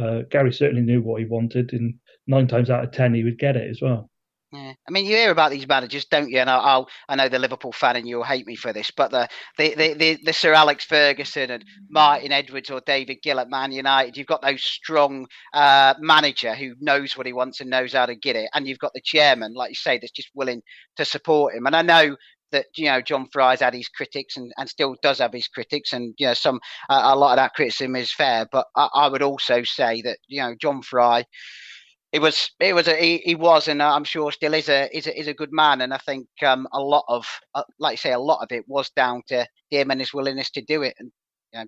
Uh, Gary certainly knew what he wanted, and nine times out of ten he would get it as well. Yeah, I mean, you hear about these managers, don't you? And I, I'll, I know the Liverpool fan, and you'll hate me for this, but the the, the, the, the Sir Alex Ferguson and Martin Edwards or David Gill at Man United, you've got those strong uh, manager who knows what he wants and knows how to get it, and you've got the chairman, like you say, that's just willing to support him. And I know that you know John Fry's had his critics and, and still does have his critics, and you know some uh, a lot of that criticism is fair. But I, I would also say that you know John Fry it was it was a, he, he was and I'm sure still is a is a, is a good man and I think um, a lot of uh, like I say a lot of it was down to him and his willingness to do it and you know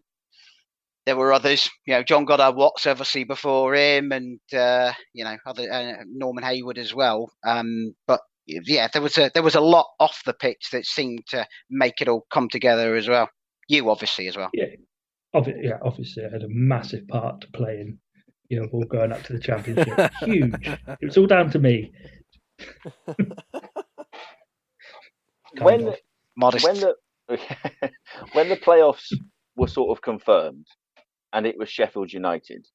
there were others you know John Goddard Watts obviously before him and uh, you know other uh, Norman Hayward as well um, but yeah there was a there was a lot off the pitch that seemed to make it all come together as well you obviously as well yeah Obvi- yeah obviously I had a massive part to play in you know all going up to the championship huge it was all down to me when of. Modest. when the when the playoffs were sort of confirmed and it was Sheffield United,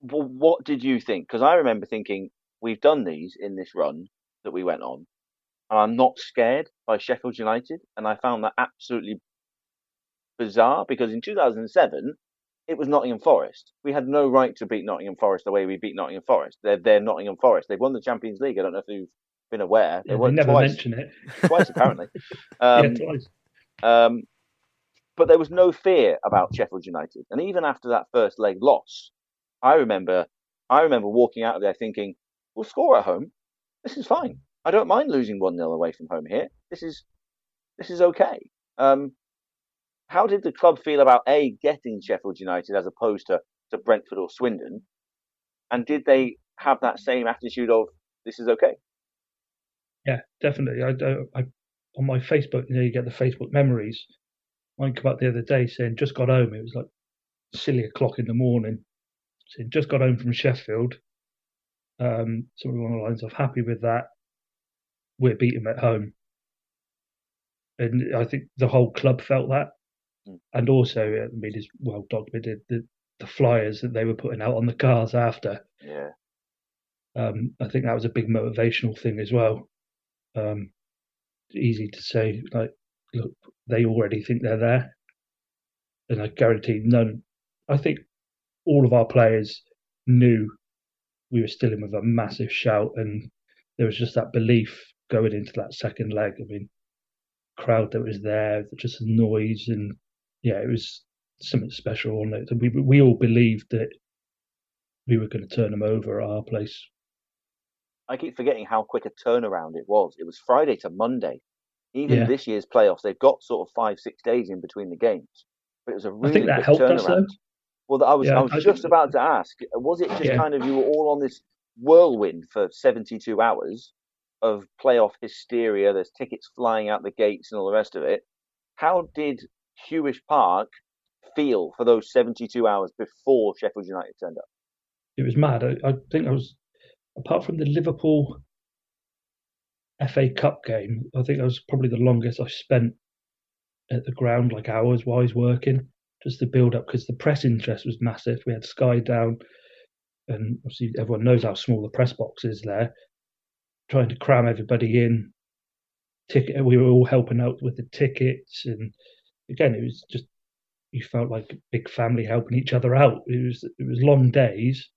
well, what did you think? Because I remember thinking we've done these in this run that we went on, and I'm not scared by Sheffield United, and I found that absolutely bizarre because in 2007 it was Nottingham Forest. We had no right to beat Nottingham Forest the way we beat Nottingham Forest. They're, they're Nottingham Forest. They've won the Champions League. I don't know if you've been aware. Yeah, they won never twice. mention it twice apparently. Um, yeah twice um, but there was no fear about Sheffield United, and even after that first leg loss, I remember, I remember walking out of there thinking, "We'll score at home. This is fine. I don't mind losing one 0 away from home here. This is, this is okay." Um, how did the club feel about a getting Sheffield United as opposed to to Brentford or Swindon, and did they have that same attitude of "This is okay"? Yeah, definitely. I, I, I on my Facebook, you know, you get the Facebook memories. Mine come up the other day saying just got home. It was like silly o'clock in the morning. Saying just got home from Sheffield. Um, something along the lines of happy with that. We're beating them at home, and I think the whole club felt that. And also, I mean, it's well documented the the flyers that they were putting out on the cars after. Yeah. Um, I think that was a big motivational thing as well. Um, easy to say, like, look, they already think they're there, and I guarantee none. I think all of our players knew we were still in with a massive shout, and there was just that belief going into that second leg. I mean, crowd that was there, just the noise, and yeah, it was something special it. We we all believed that we were going to turn them over at our place. I keep forgetting how quick a turnaround it was. It was Friday to Monday. Even Yeah. this year's playoffs, they've got sort of five, six days in between the games. But it was a really I think that helped us though. Well, I was Yeah, I was I just think- about to ask, was it just Yeah. kind of you were all on this whirlwind for 72 hours of playoff hysteria? There's tickets flying out the gates and all the rest of it. How did Huish Park feel for those 72 hours before Sheffield United turned up? It was mad. I, I think I was, apart from the Liverpool FA Cup game, I think that was probably the longest I spent at the ground, like hours wise working, just to build up because the press interest was massive. We had Sky down, and obviously everyone knows how small the press box is there. Trying to cram everybody in, ticket. We were all helping out with the tickets, and again, it was just you felt like a big family helping each other out. It was it was long days,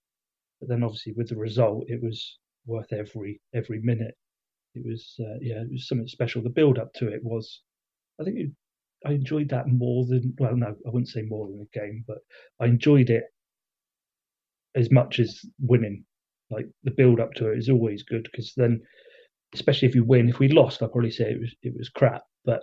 but then obviously with the result, it was worth every every minute. It was uh, yeah, it was something special. The build up to it was, I think it, I enjoyed that more than well, no, I wouldn't say more than the game, but I enjoyed it as much as winning. Like the build up to it is always good because then, especially if you win, if we lost, I'd probably say it was it was crap. But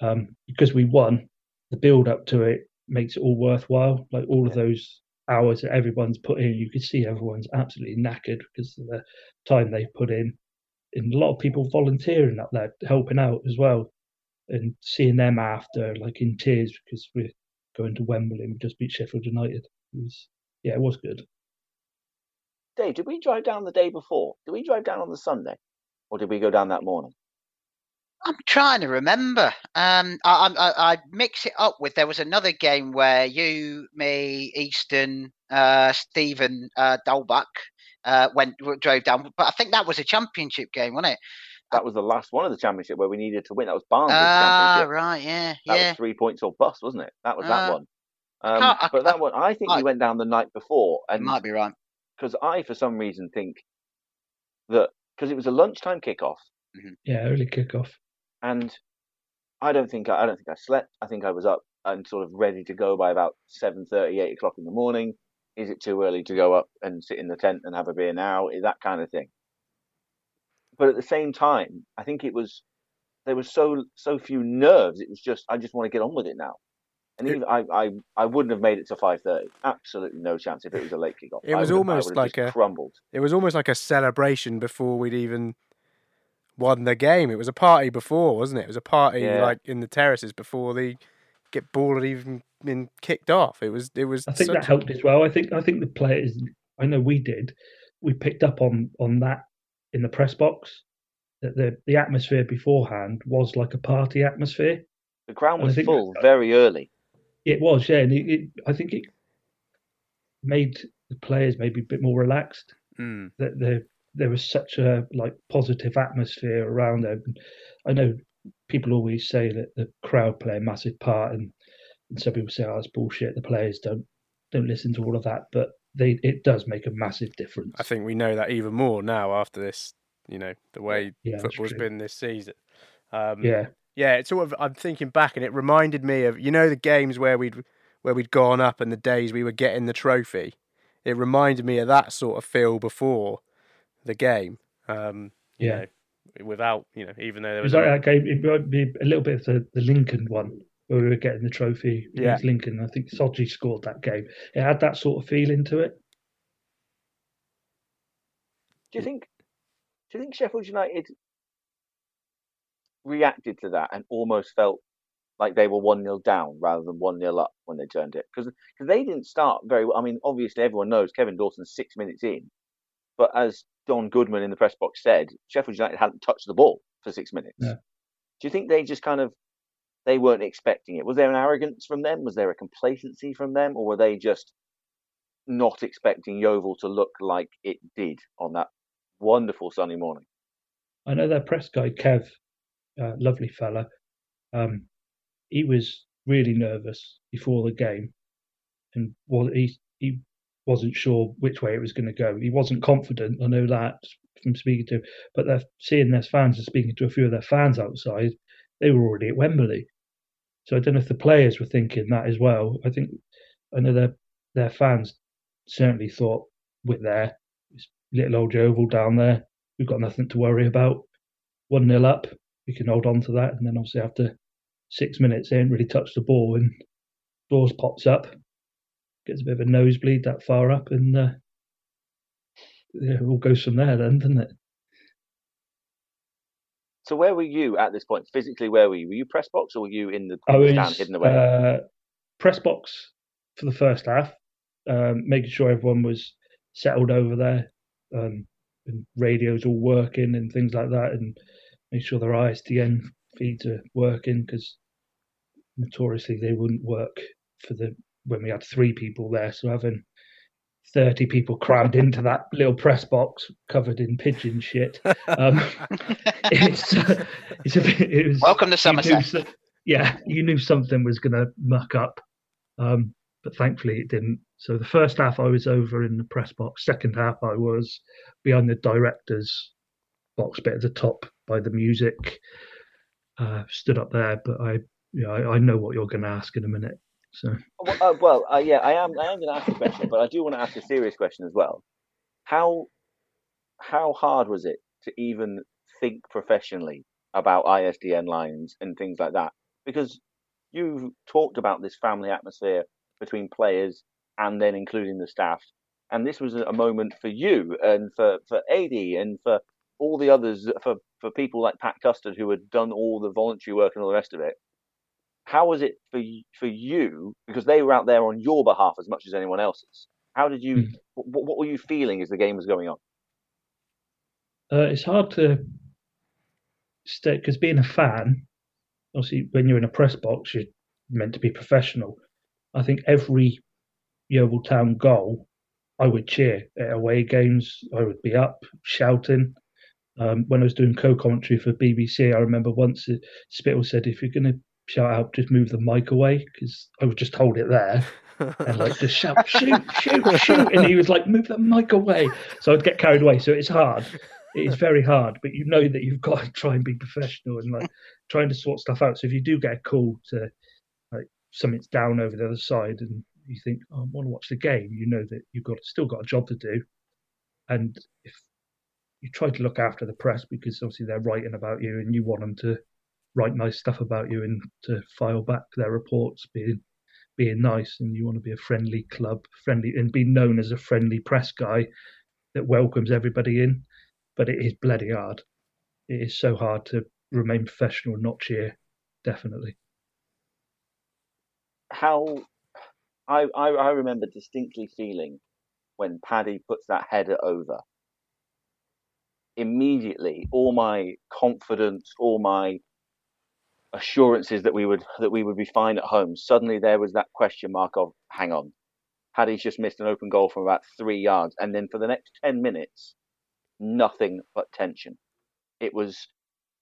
um, because we won, the build up to it makes it all worthwhile. Like all of those hours that everyone's put in, you can see everyone's absolutely knackered because of the time they've put in. And a lot of people volunteering up there, helping out as well, and seeing them after, like in tears because we're going to Wembley and we just beat Sheffield United. It was, yeah, it was good. Dave, did we drive down the day before? Did we drive down on the Sunday, or did we go down that morning? I'm trying to remember. Um, I, I, I mix it up with there was another game where you, me, Easton, uh, Stephen uh, Dalbuck uh, went drove down, but I think that was a championship game, wasn't it? That was the last one of the championship where we needed to win. That was Barnsley Ah, championship. right, yeah, That yeah. was three points or bust, wasn't it? That was that Uh, one. Um, can't- I- but that one, I think I- we went down the night before, and might be right because I, for some reason, think that because it was a lunchtime kickoff, Yeah, early kickoff. and I don't think I, I don't think I slept. I think I was up and sort of ready to go by about 7.30, 8 o'clock in the morning. Is it too early to go up and sit in the tent and have a beer now? Is that kind of thing. But at the same time, I think it was there was so so few nerves. It was just I just want to get on with it now. And even, I, I I wouldn't have made it to five thirty. Absolutely no chance if it was a late kickoff. It was would have- I almost have like a crumbled. It was almost like a celebration before we'd even won the game. It was a party before, wasn't it? It was a party Yeah. like in the terraces before the get ball had even been kicked off. It was it was. I think such that helped as well. I think I think the players. I know we did. We picked up on on that in the press box. That the the atmosphere beforehand was like a party atmosphere. The ground was think- full very early. It was, yeah, and it, it, I think it made the players maybe a bit more relaxed. Mm. That there there was such a like positive atmosphere around there. And I know people always say that the crowd play a massive part, and, and some people say, "Oh, it's bullshit." The players don't don't listen to all of that, but they it does make a massive difference. I think we know that even more now after this. You know the way Yeah, football's been this season. Um, Yeah. yeah. It's sort of. I'm thinking back, and it reminded me of you know the games where we'd where we'd gone up and the days we were getting the trophy. It reminded me of that sort of feel before the game. Um, you Yeah. know, without you know, even though there was was like a- that game. It might be a little bit of the, the Lincoln one where we were getting the trophy Yeah. against Lincoln. I think Sodgy scored that game. It had that sort of feeling to it. Do you think? Do you think Sheffield United reacted to that and almost felt like they were one 0 down rather than one 0 up when they turned it? Because they didn't start very well. I mean, obviously everyone knows Kevin Dawson's six minutes in, but as Don Goodman in the press box said, Sheffield United hadn't touched the ball for six minutes. Yeah. Do you think they just kind of they weren't expecting it? Was there an arrogance from them? Was there a complacency from them, or were they just not expecting Yeovil to look like it did on that wonderful sunny morning? I know their press guy, Kev, uh, lovely fella. Um, he was really nervous before the game, and was he he wasn't sure which way it was going to go. He wasn't confident. I know that from speaking to, but they're seeing their fans and speaking to a few of their fans outside. They were already at Wembley, so I don't know if the players were thinking that as well. I think I know their their fans certainly thought we're there. It's little old Yeovil down there. We've got nothing to worry about. One nil up, we can hold on to that, and then obviously after six minutes, they ain't really touched the ball, and Dawes pops up, gets a bit of a nosebleed that far up, and uh, it all goes from there, then, doesn't it? So where were you at this point? Physically, where were you? Were you press box or were you in the, I was stand hidden away? uh, press box for the first half, um, making sure everyone was settled over there, um, and radios all working and things like that, and make sure their ISDN feeds are working because notoriously they wouldn't work for the when we had three people there. So having 30 people crammed into that little press box covered in pigeon shit. Um, it's, uh, it's a bit, it was, Welcome to Somerset. yeah, you knew something was going to muck up, um, but thankfully it didn't. So the first half I was over in the press box. Second half I was behind the director's box bit at the top by the music. Uh, stood up there, but I, you know, I, I know what you're going to ask in a minute. So well, uh, well uh, yeah, I am. I am going to ask a question, but I do want to ask a serious question as well. How how hard was it to even think professionally about ISDN lines and things like that? Because you've talked about this family atmosphere between players and then including the staff, and this was a moment for you and for for AD and for all the others for for people like Pat Custard who had done all the voluntary work and all the rest of it how was it for for you because they were out there on your behalf as much as anyone else's. How did you mm. what, what, were you feeling as the game was going on? Uh, it's hard to stay because being a fan obviously when you're in a press box you're meant to be professional. I think every yeovil town goal i would cheer. At away games i would be up shouting. Um, when I was doing co-commentary for BBC, I remember once Spittle said, "If you're going to shout out, just move the mic away because I would just hold it there and like just shout, shoot, shoot, shoot, and he was like, move the mic away. So I'd get carried away. So it's hard. It is very hard, but you know that you've got to try and be professional and like trying to sort stuff out. So if you do get a call to like something's down over the other side and you think, oh, I want to watch the game, you know that you've got still got a job to do. And if you try to look after the press because obviously they're writing about you and you want them to write nice stuff about you and to file back their reports being being nice and you want to be a friendly club friendly and be known as a friendly press guy that welcomes everybody in. But it is bloody hard. It is so hard to remain professional and not cheer definitely. How I, I, I remember distinctly feeling when Paddy puts that header over. Immediately all my confidence all my assurances that we would that we would be fine at home, suddenly there was that question mark of hang on, had he just missed an open goal from about three yards, and then for the next ten minutes, nothing but tension. It was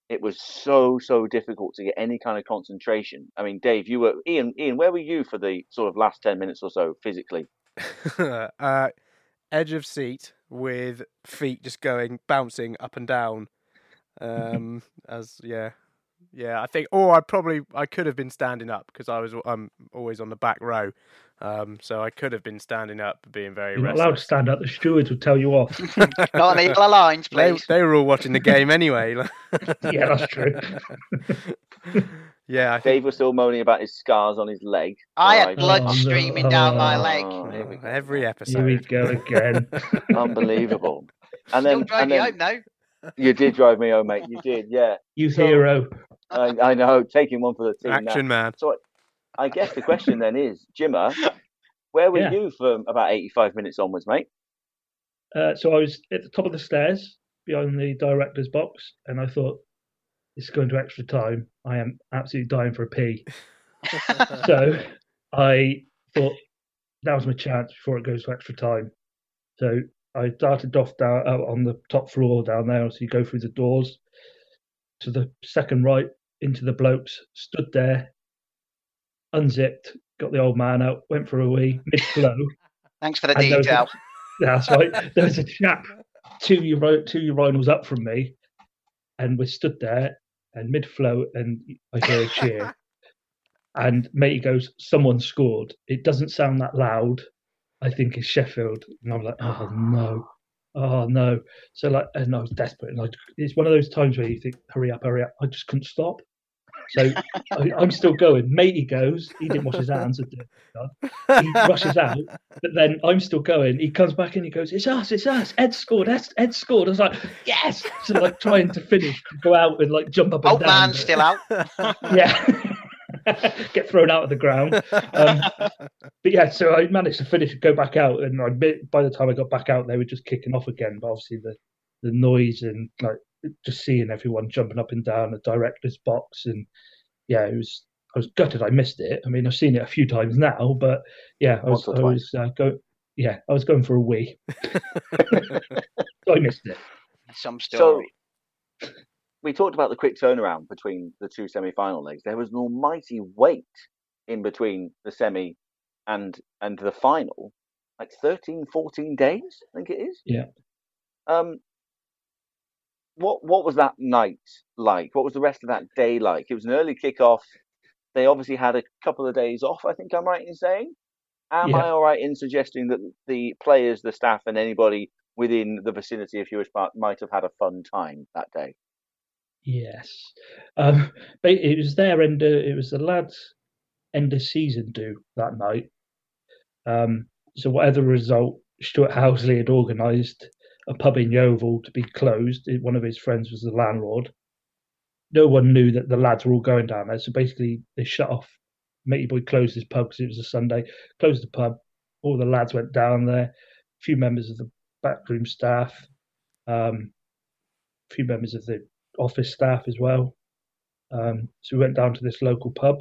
it was so so difficult to get any kind of concentration. I mean, Dave, you were Ian. Ian, where were you for the sort of last ten minutes or so physically? uh, edge of seat with feet just going bouncing up and down. Um, as yeah, yeah, I think, or I probably I could have been standing up because I was I'm always on the back row, um, so I could have been standing up, being very. You're not allowed to stand up. The stewards would tell you off. not on the lines, please. They, they, were all watching the game anyway. yeah, that's true. yeah, I think... Dave was still moaning about his scars on his leg. I had blood oh, streaming no. down my leg. Oh, every episode. Here we go again. Unbelievable. And then, Still and then, home now. You did drive me home, mate. You did, yeah. You so, hero. I, I, know, taking one for the team. Action now. man. So I, I, guess the question then is, Jimmer, where were yeah. you from about 85 minutes onwards, mate? Uh, so I was at the top of the stairs behind the director's box, and I thought, this is going to extra time. I am absolutely dying for a pee. so I thought, that was my chance before it goes to extra time. So I darted off down out on the top floor down there. So you go through the doors to the second right into the blokes, stood there, unzipped, got the old man out, went for a wee mid flow. Thanks for the detail. that's right. There was a chap two two urinals up from me, and we stood there and mid flow, and I hear a cheer. and matey goes, "Someone scored." It doesn't sound that loud. I think it's Sheffield, and I'm like, "Oh no." Oh no. So like, and I was desperate, and I, it's one of those times where you think, hurry up, hurry up. I just couldn't stop. So I, am still going. Matey goes. He didn't wash his hands. He rushes out, but then I'm still going. He comes back and he goes, "It's us! It's us! Ed scored! Ed, Ed scored!" I was like, "Yes!" So like trying to finish, go out and like jump up and Old down. man still out. yeah. get thrown out of the ground. Um, but yeah, so I managed to finish, go back out, and I, by the time I got back out, they were just kicking off again. But obviously, the the noise and like just seeing everyone jumping up and down the director's box, and yeah, it was. I was gutted I missed it. I mean, I've seen it a few times now, but yeah, I was, I was uh, go, yeah, I was going for a wee. so I missed it. Some story. So, we talked about the quick turnaround between the two semi-final legs. There was an almighty wait in between the semi and and the final, like 13, 14 days, I think it is. Yeah. Um, what what was that night like? What was the rest of that day like? It was an early kickoff. They obviously had a couple of days off. I think I'm right in saying. Am Yeah. I all right in suggesting that the players, the staff, and anybody within the vicinity of Huish Park might have had a fun time that day? Yes. Um, but it was their end. Of, it was the lads' end of season do that night. Um, so whatever result, Stuart Housley had organised a pub in Yeovil to be closed. One of his friends was the landlord. No one knew that the lads were all going down there. So basically, they shut off. Matey Boy closed his pub because it was a Sunday. Closed the pub. All the lads went down there. A few members of the backroom staff. Um, a few members of the office staff as well. Um, so we went down to this local pub,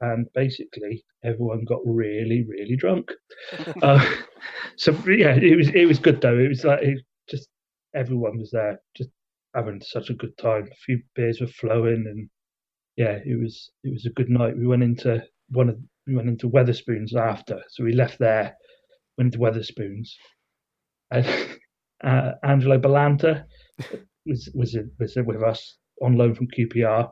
and basically everyone got really, really drunk. uh, so yeah, it was it was good though. It was like it just everyone was there, just having such a good time. A few beers were flowing, and yeah, it was it was a good night. We went into one of we went into Wetherspoons after, so we left there, went into Wetherspoons, and uh, Angelo Balanta was was was with us on loan from QPR.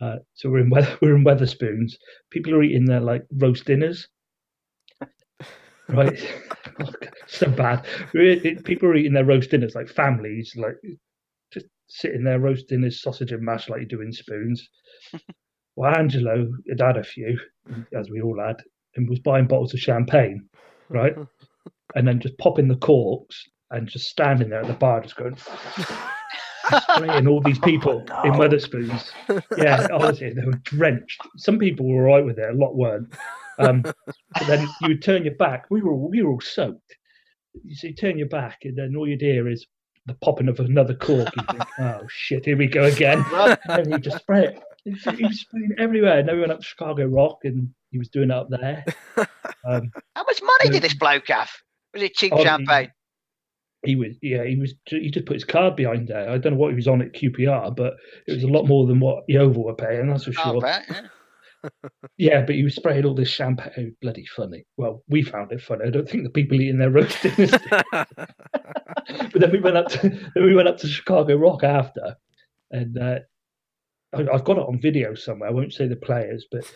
Uh, so we're in weather, we're in Wetherspoons. People are eating their like roast dinners, right? so bad. People are eating their roast dinners like families, like just sitting there roasting his sausage and mash like you do in spoons. well, Angelo had had a few, as we all had, and was buying bottles of champagne, right? and then just popping the corks and just standing there at the bar, just going. Spraying all these people in Wetherspoons. Yeah, honestly, they were drenched. Some people were all right with it, a lot weren't. Um, but then you would turn your back. We were all, we were all soaked. You see, turn your back, and then all you'd hear is the popping of another cork. You think, oh shit, here we go again. and you just spray it. He was, spraying everywhere. And then we went up to Chicago Rock, and he was doing it up there. Um, How much money did this bloke have? Was it cheap Oh, champagne? He was yeah he was he just put his card behind there. I don't know what he was on at QPR, but it was a lot more than what Yeovil were paying. That's for sure. bet, yeah. Yeah, but he was spraying all this champagne. It was bloody funny. Well, we found it funny. I don't think the people eating their roast dinners. but then we went up to then we went up to Chicago Rock after, and uh, I, I've got it on video somewhere. I won't say the players, but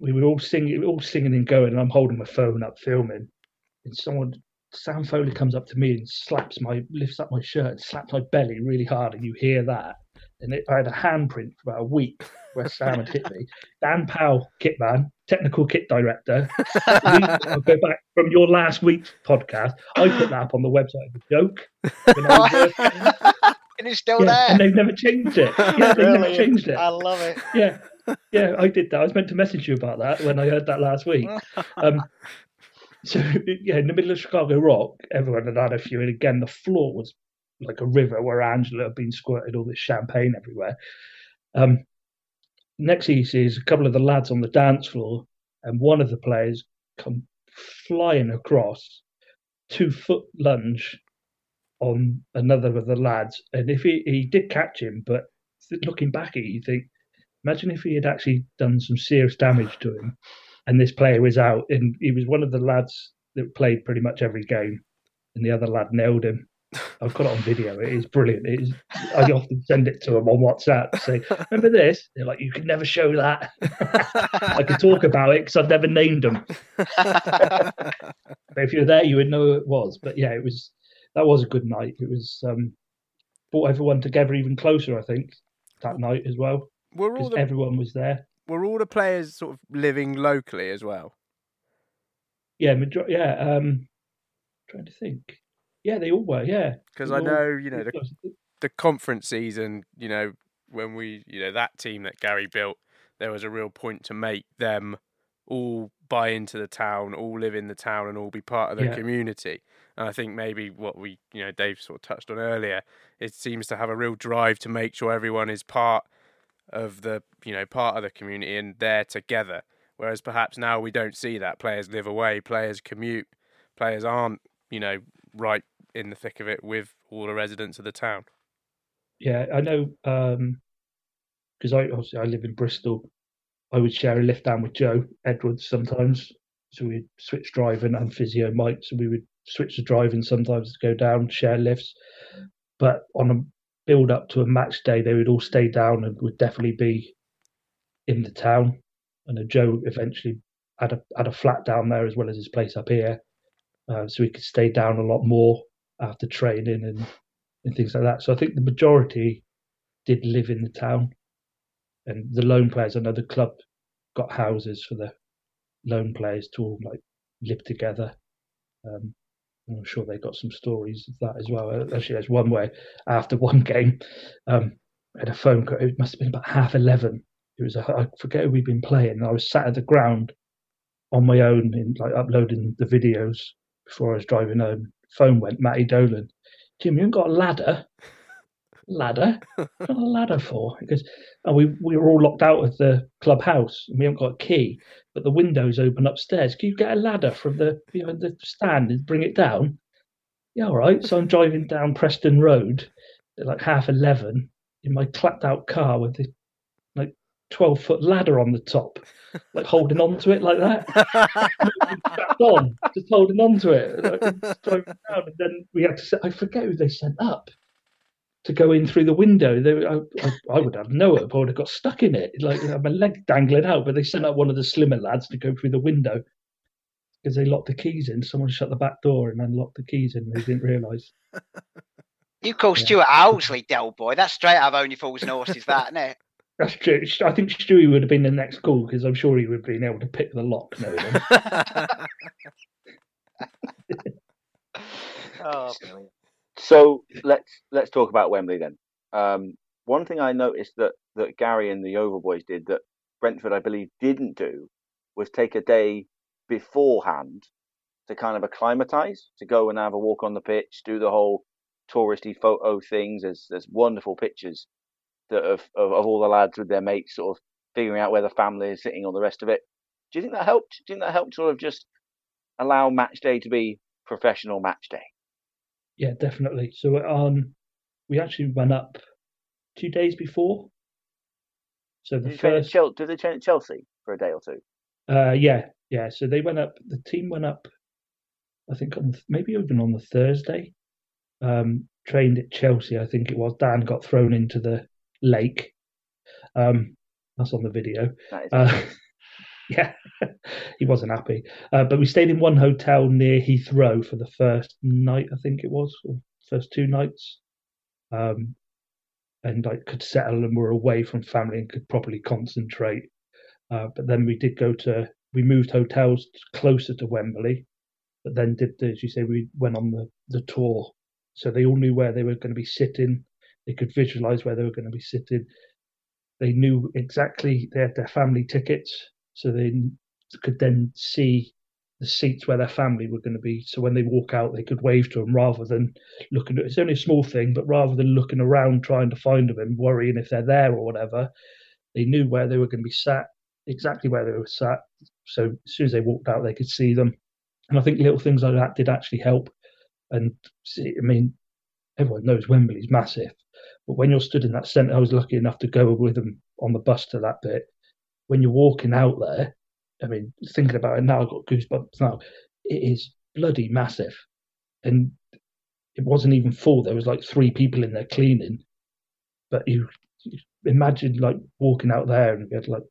we were all singing, we were all singing and going, and I'm holding my phone up filming, and someone. Sam Foley comes up to me and slaps my, lifts up my shirt and slaps my belly really hard, and you hear that. And it, I had a handprint for about a week where Sam had hit me. Dan Powell, kit man, technical kit director. I'll go back from your last week's podcast. I put that up on the website as a joke. when I was and it's still Yeah, there. and they've never changed it. Yeah, they've never changed it. I love it. Yeah, yeah, I did that. I was meant to message you about that when I heard that last week. Um, so yeah, in the middle of Chicago Rock, everyone had had a few, and again the floor was like a river where Angelo had been squirted all this champagne everywhere. Um, next thing you see is a couple of the lads on the dance floor, and one of the players come flying across, two foot lunge on another of the lads, and if he he did catch him, but looking back at it, you think, imagine if he had actually done some serious damage to him, and this player was out, and he was one of the lads that played pretty much every game, and the other lad nailed him. I've got it on video. It is brilliant. It is. I often send it to them on WhatsApp. Say, remember this? They're like, you can never show that. I can talk about it because I've never named them. but if you're there, you would know who it was. But yeah, it was. That was a good night. It was um, brought everyone together even closer. I think that night as well. Were all 'cause the- everyone was there. Were all the players sort of living locally as well? Yeah, major- yeah. Um, trying to think. Yeah, they all were. Yeah, Because I all- know, you know, the, the conference season, you know, when we, you know, that team that Gary built, there was a real point to make them all buy into the town, all live in the town, and all be part of the Yeah. community. And I think maybe what we, you know, Dave sort of touched on earlier, it seems to have a real drive to make sure everyone is part of the, you know, part of the community and there together. Whereas perhaps now we don't see that. Players live away, players commute players aren't, you know, right in the thick of it with all the residents of the town. Yeah, I know. Um because I obviously I live in Bristol. I would share a lift down with Joe Edwards sometimes. So we'd switch driving and physio Mike. So we would switch the driving sometimes to go down, share lifts. But on a build up to a match day, they would all stay down and would definitely be in the town. And Joe eventually had a had a flat down there as well as his place up here, uh, so he could stay down a lot more after training and and things like that. So I think the majority did live in the town, and the loan players. I know the club got houses for the loan players to all like live together. Um, I'm sure they got some stories of that as well. Uh, actually, there's one where after one game, um, I had a phone call. It must have been about half eleven. It was a, I forget who we'd been playing. I was sat at the ground on my own, in like uploading the videos before I was driving home. Phone went. Matty Dolan, Jim, you haven't got a ladder. Ladder? What a ladder for? Because oh, we we were all locked out of the clubhouse and we haven't got a key, but the window's open upstairs. Can you get a ladder from the behind the stand and bring it down? Yeah, all right. So I'm driving down Preston Road at like half eleven in my clapped out car with the like twelve foot ladder on the top, like holding on to it like that. on, just holding on to it. Like, down, and then we had to. Set, I forget who they sent up to go in through the window. They, I, I, I, would have no hope. I would have got stuck in it, like my leg dangling out. But they sent out one of the slimmer lads to go through the window because they locked the keys in. Someone shut the back door and then locked the keys in. They didn't realise. You call yeah. Stuart Housley Del Boy. That's straight out of Only Fools and Horses, that, isn't it? That's true. I think Stewie would have been the next call because I'm sure he would have been able to pick the lock. oh, brilliant. So let's let's talk about Wembley then. Um, one thing I noticed that that Gary and the Yeovil Boys did that Brentford, I believe, didn't do was take a day beforehand to kind of acclimatise, to go and have a walk on the pitch, do the whole touristy photo things. There's there's wonderful pictures that of, of, of all the lads with their mates, sort of figuring out where the family is sitting, all the rest of it. Do you think that helped? Do you think that helped sort of just allow match day to be professional match day? Yeah, definitely. So um, we actually went up two days before. So the did first, Chelsea, did they train at Chelsea for a day or two? Uh, yeah, yeah. So they went up. The team went up. I think on maybe even on the Thursday. Um, trained at Chelsea. I think it was. Dan got thrown into the lake. Um, that's on the video. Uh, yeah, he wasn't happy. Uh, but we stayed in one hotel near Heathrow for the first night, I think it was, or first two nights. Um, and I could settle and were away from family and could properly concentrate. Uh, but then we did go to, we moved hotels closer to Wembley, but then did, as you say, we went on the, the tour. So they all knew where they were going to be sitting. They could visualize where they were going to be sitting. They knew exactly they had their family tickets, so they could then see the seats where their family were going to be. So when they walk out, they could wave to them rather than looking. It's only a small thing, but rather than looking around trying to find them and worrying if they're there or whatever, they knew where they were going to be sat, exactly where they were sat. So as soon as they walked out, they could see them. And I think little things like that did actually help. And I mean, everyone knows Wembley's massive, but when you're stood in that centre, I was lucky enough to go with them on the bus to that bit. When you're walking out there, I mean, thinking about it now, I've got goosebumps now. It is bloody massive. And it wasn't even full. There was like three people in there cleaning. But you, you imagine like walking out there and you had like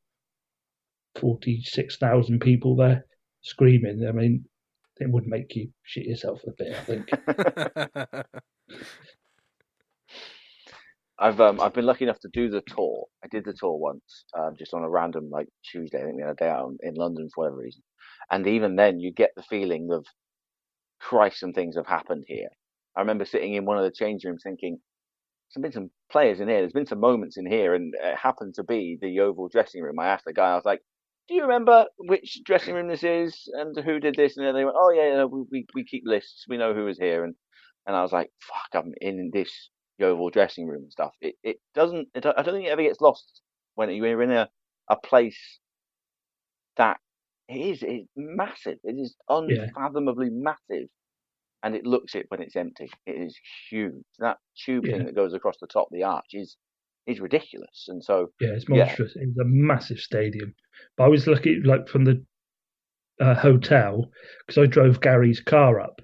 46,000 people there screaming. I mean, it would make you shit yourself a bit, I think. I've um, I've been lucky enough to do the tour. I did the tour once, um, just on a random like Tuesday. I think had a day out in London for whatever reason, and even then, you get the feeling of, Christ, some things have happened here. I remember sitting in one of the change rooms thinking, there's been some players in here. There's been some moments in here, and it happened to be the Yeovil dressing room. I asked the guy, I was like, "Do you remember which dressing room this is and who did this?" And they went, "Oh yeah, yeah we, we keep lists. We know who is here." And and I was like, "Fuck, I'm in this Yeovil dressing room and stuff. It it doesn't. It, I don't think it ever gets lost when you're in a a place that It is. It's massive. It is unfathomably yeah. massive, and it looks it when it's empty. It is huge. That tube yeah. thing that goes across the top of the arch is is ridiculous. And so yeah, it's monstrous. Yeah. It's a massive stadium. But I was lucky, like from the uh, hotel, because I drove Gary's car up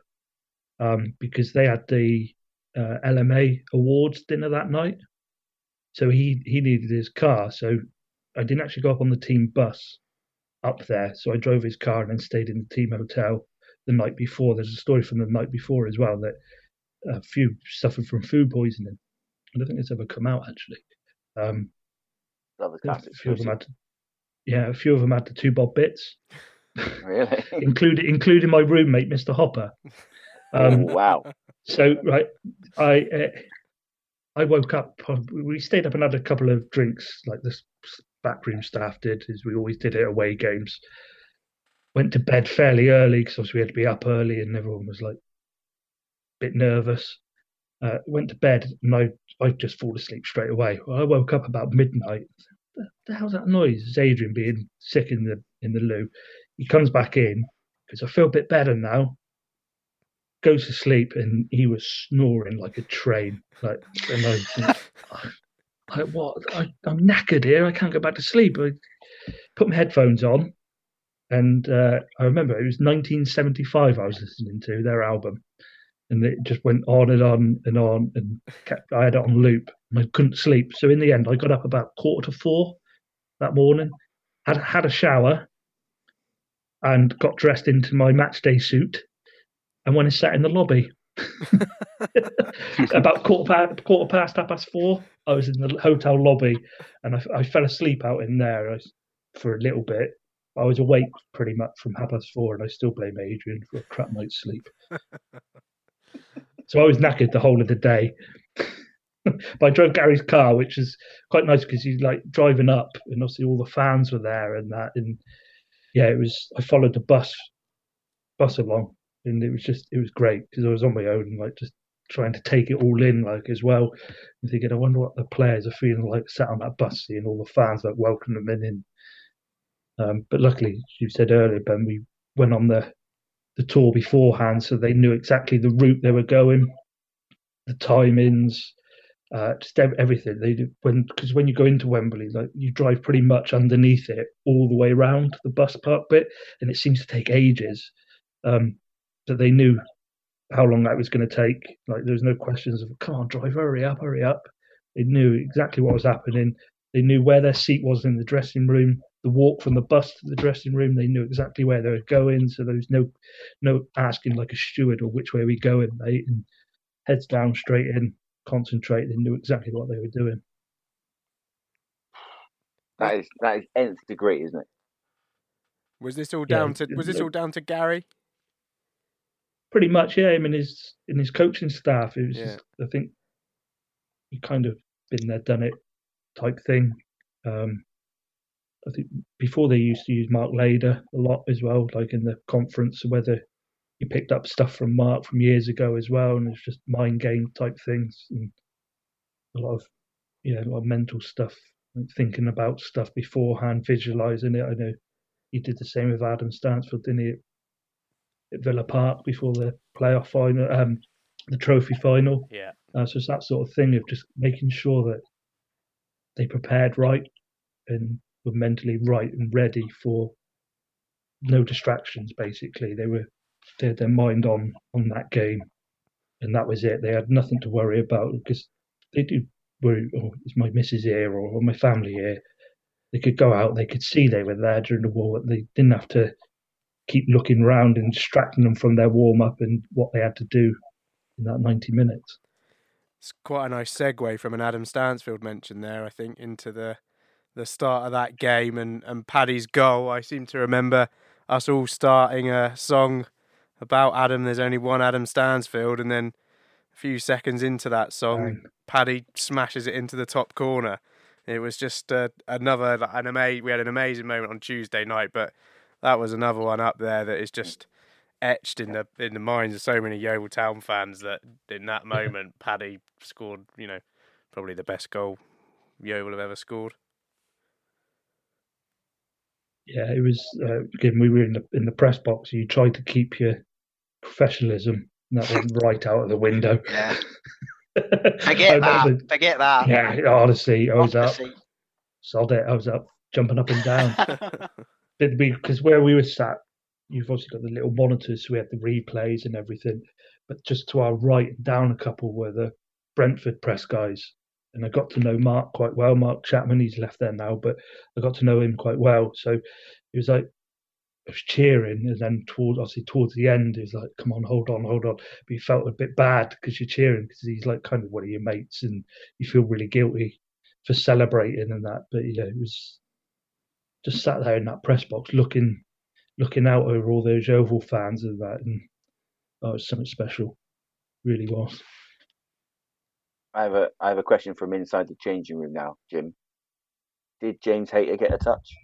um, because they had the uh, LMA awards dinner that night. So he he needed his car. So I didn't actually go up on the team bus up there. So I drove his car and then stayed in the team hotel the night before. There's a story from the night before as well that a few suffered from food poisoning. I don't think it's ever come out actually. Um, a few of them had, yeah, a few of them had the two bob bits. Really, including including my roommate, Mr. Hopper. Um, oh, wow. So right, I uh, I woke up. We stayed up and had a couple of drinks, like the backroom staff did, as we always did at away games. Went to bed fairly early because we had to be up early, and everyone was like a bit nervous. Uh, went to bed and I I just fall asleep straight away. Well, I woke up about midnight. What the hell's that noise? It's Adrian being sick in the in the loo. He comes back in because I feel a bit better now goes to sleep and he was snoring like a train. Like, and I, I what? I, am knackered here. I can't go back to sleep. I put my headphones on, and uh, I remember it was 1975. I was listening to their album, and it just went on and on and on, and kept, I had it on loop, and I couldn't sleep. So in the end, I got up about quarter to four that morning, had had a shower, and got dressed into my match day suit and when I sat in the lobby. About quarter past, quarter past, half past four, I was in the hotel lobby, and I, I fell asleep out in there for a little bit. I was awake pretty much from half past four, and I still blame Adrian for a crap night's sleep. so I was knackered the whole of the day. but I drove Gary's car, which is quite nice because he's like driving up, and obviously all the fans were there and that. And yeah, it was. I followed the bus bus along, and it was just it was great because I was on my own, like just trying to take it all in, like as well, and thinking, I wonder what the players are feeling like sat on that bus, seeing all the fans like welcoming them in. Um, but luckily, you said earlier, Ben, we went on the the tour beforehand, so they knew exactly the route they were going, the timings, uh, just everything. They when because when you go into Wembley, like you drive pretty much underneath it all the way around the bus park bit, and it seems to take ages. Um, that they knew how long that was going to take. Like there was no questions of come on, drive, hurry up, hurry up. They knew exactly what was happening. They knew where their seat was in the dressing room. The walk from the bus to the dressing room, they knew exactly where they were going. So there was no no asking like a steward or which way are we going, mate. And heads down, straight in, concentrate. They knew exactly what they were doing. That is that is nth degree, isn't it? Was this all down yeah, to was this all down to Gary? Pretty much, yeah. Him and his in his coaching staff. It was, yeah. just, I think, he kind of been there, done it, type thing. Um, I think before they used to use Mark Lader a lot as well, like in the conference, whether you picked up stuff from Mark from years ago as well, and it's just mind game type things and a lot of yeah, a lot of mental stuff, like thinking about stuff beforehand, visualizing it. I know he did the same with Adam Stansfield, didn't he? At Villa Park before the playoff final, um, the trophy final. Yeah. Uh, so it's that sort of thing of just making sure that they prepared right and were mentally right and ready for no distractions. Basically, they were they had their mind on on that game, and that was it. They had nothing to worry about because they do worry. Oh, is my missus here or, or my family here? They could go out. They could see they were there during the war. They didn't have to keep looking round and distracting them from their warm up and what they had to do in that 90 minutes. It's quite a nice segue from an Adam Stansfield mention there, I think, into the the start of that game and, and Paddy's goal. I seem to remember us all starting a song about Adam. There's only one Adam Stansfield, and then a few seconds into that song, Paddy smashes it into the top corner. It was just uh, another an amazing. We had an amazing moment on Tuesday night, but that was another one up there that is just etched in the in the minds of so many Yeovil Town fans that in that moment Paddy scored, you know, probably the best goal Yeovil have ever scored. Yeah, it was. Uh, again, we were in the in the press box. You tried to keep your professionalism, and that went right out of the window. Yeah. Forget that. Forget that. Yeah, honestly, I was up. Sold it. I was up, jumping up and down. Because where we were sat, you've obviously got the little monitors, so we had the replays and everything. But just to our right, down a couple, were the Brentford press guys, and I got to know Mark quite well. Mark Chapman, he's left there now, but I got to know him quite well. So it was like I was cheering, and then towards obviously towards the end, he was like, "Come on, hold on, hold on." But he felt a bit bad because you're cheering because he's like kind of one of your mates, and you feel really guilty for celebrating and that. But yeah, it was just sat there in that press box, looking looking out over all those Yeovil fans and that, and oh, it was something special, really was. I have a I have a question from inside the changing room now, Jim. Did James Hayter get a touch?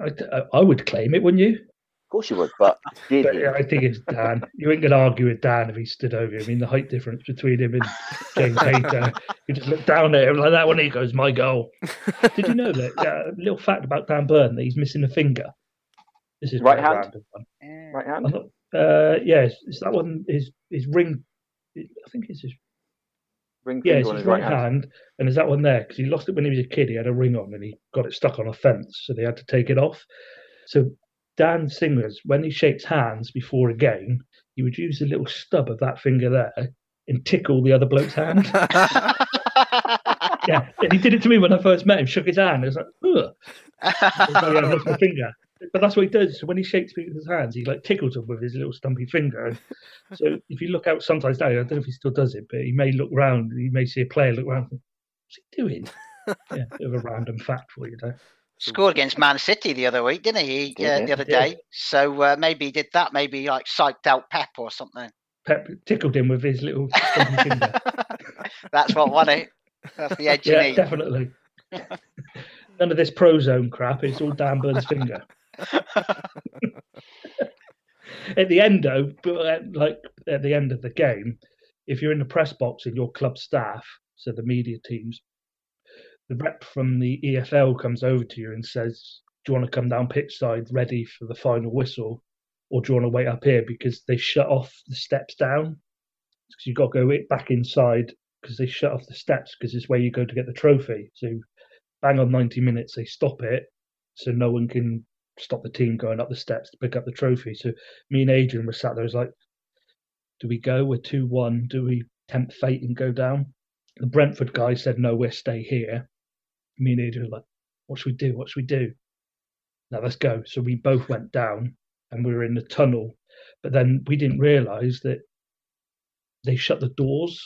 I, I would claim it, wouldn't you? Of course you would, but did but he? I think it's Dan. You ain't going to argue with Dan if he stood over you. I mean, the height difference between him and James Hayter. You just look down at him like that when he goes, "My goal." Did you know that? Uh, little fact about Dan Burn that he's missing a finger. This is right hand. Right hand. Uh, yeah, is that one? His his ring I think it's his ring. Yeah, it's his right, hand. hand. and is that one there? Because he lost it when he was a kid. He had a ring on, and he got it stuck on a fence, so they had to take it off. So Dan Singers, when he shakes hands before a game, he would use a little stub of that finger there and tickle the other bloke's hand. yeah, and he did it to me when I first met him. Shook his hand. I was like, ugh. Lost my finger but that's what he does. So when he shakes people's hands, he like tickles them with his little stumpy finger. so if you look out sometimes now, I don't know if he still does it, but he may look round, he may see a player look around. What's he doing? yeah, bit of a random fact for you, know. Scored against Man City the other week, didn't he? Uh, the other day. So uh, maybe he did that. Maybe like psyched out Pep or something. Pep tickled him with his little finger. That's what won it. That's the edge yeah, definitely. None of this prozone crap. It's all Dan Burn's finger. at the end, though, like at the end of the game, if you're in the press box and your club staff, so the media teams, the rep from the EFL comes over to you and says, "Do you want to come down pitch side ready for the final whistle, or do you want to wait up here because they shut off the steps down? Because you've got to go back inside because they shut off the steps because it's where you go to get the trophy. So bang on 90 minutes, they stop it so no one can stop the team going up the steps to pick up the trophy. So me and Adrian were sat there. was like, do we go? We're two one. Do we tempt fate and go down? The Brentford guy said, no, we'll stay here. Me and Adrian were like, what should we do? What should we do? Now let's go. So we both went down and we were in the tunnel. But then we didn't realise that they shut the doors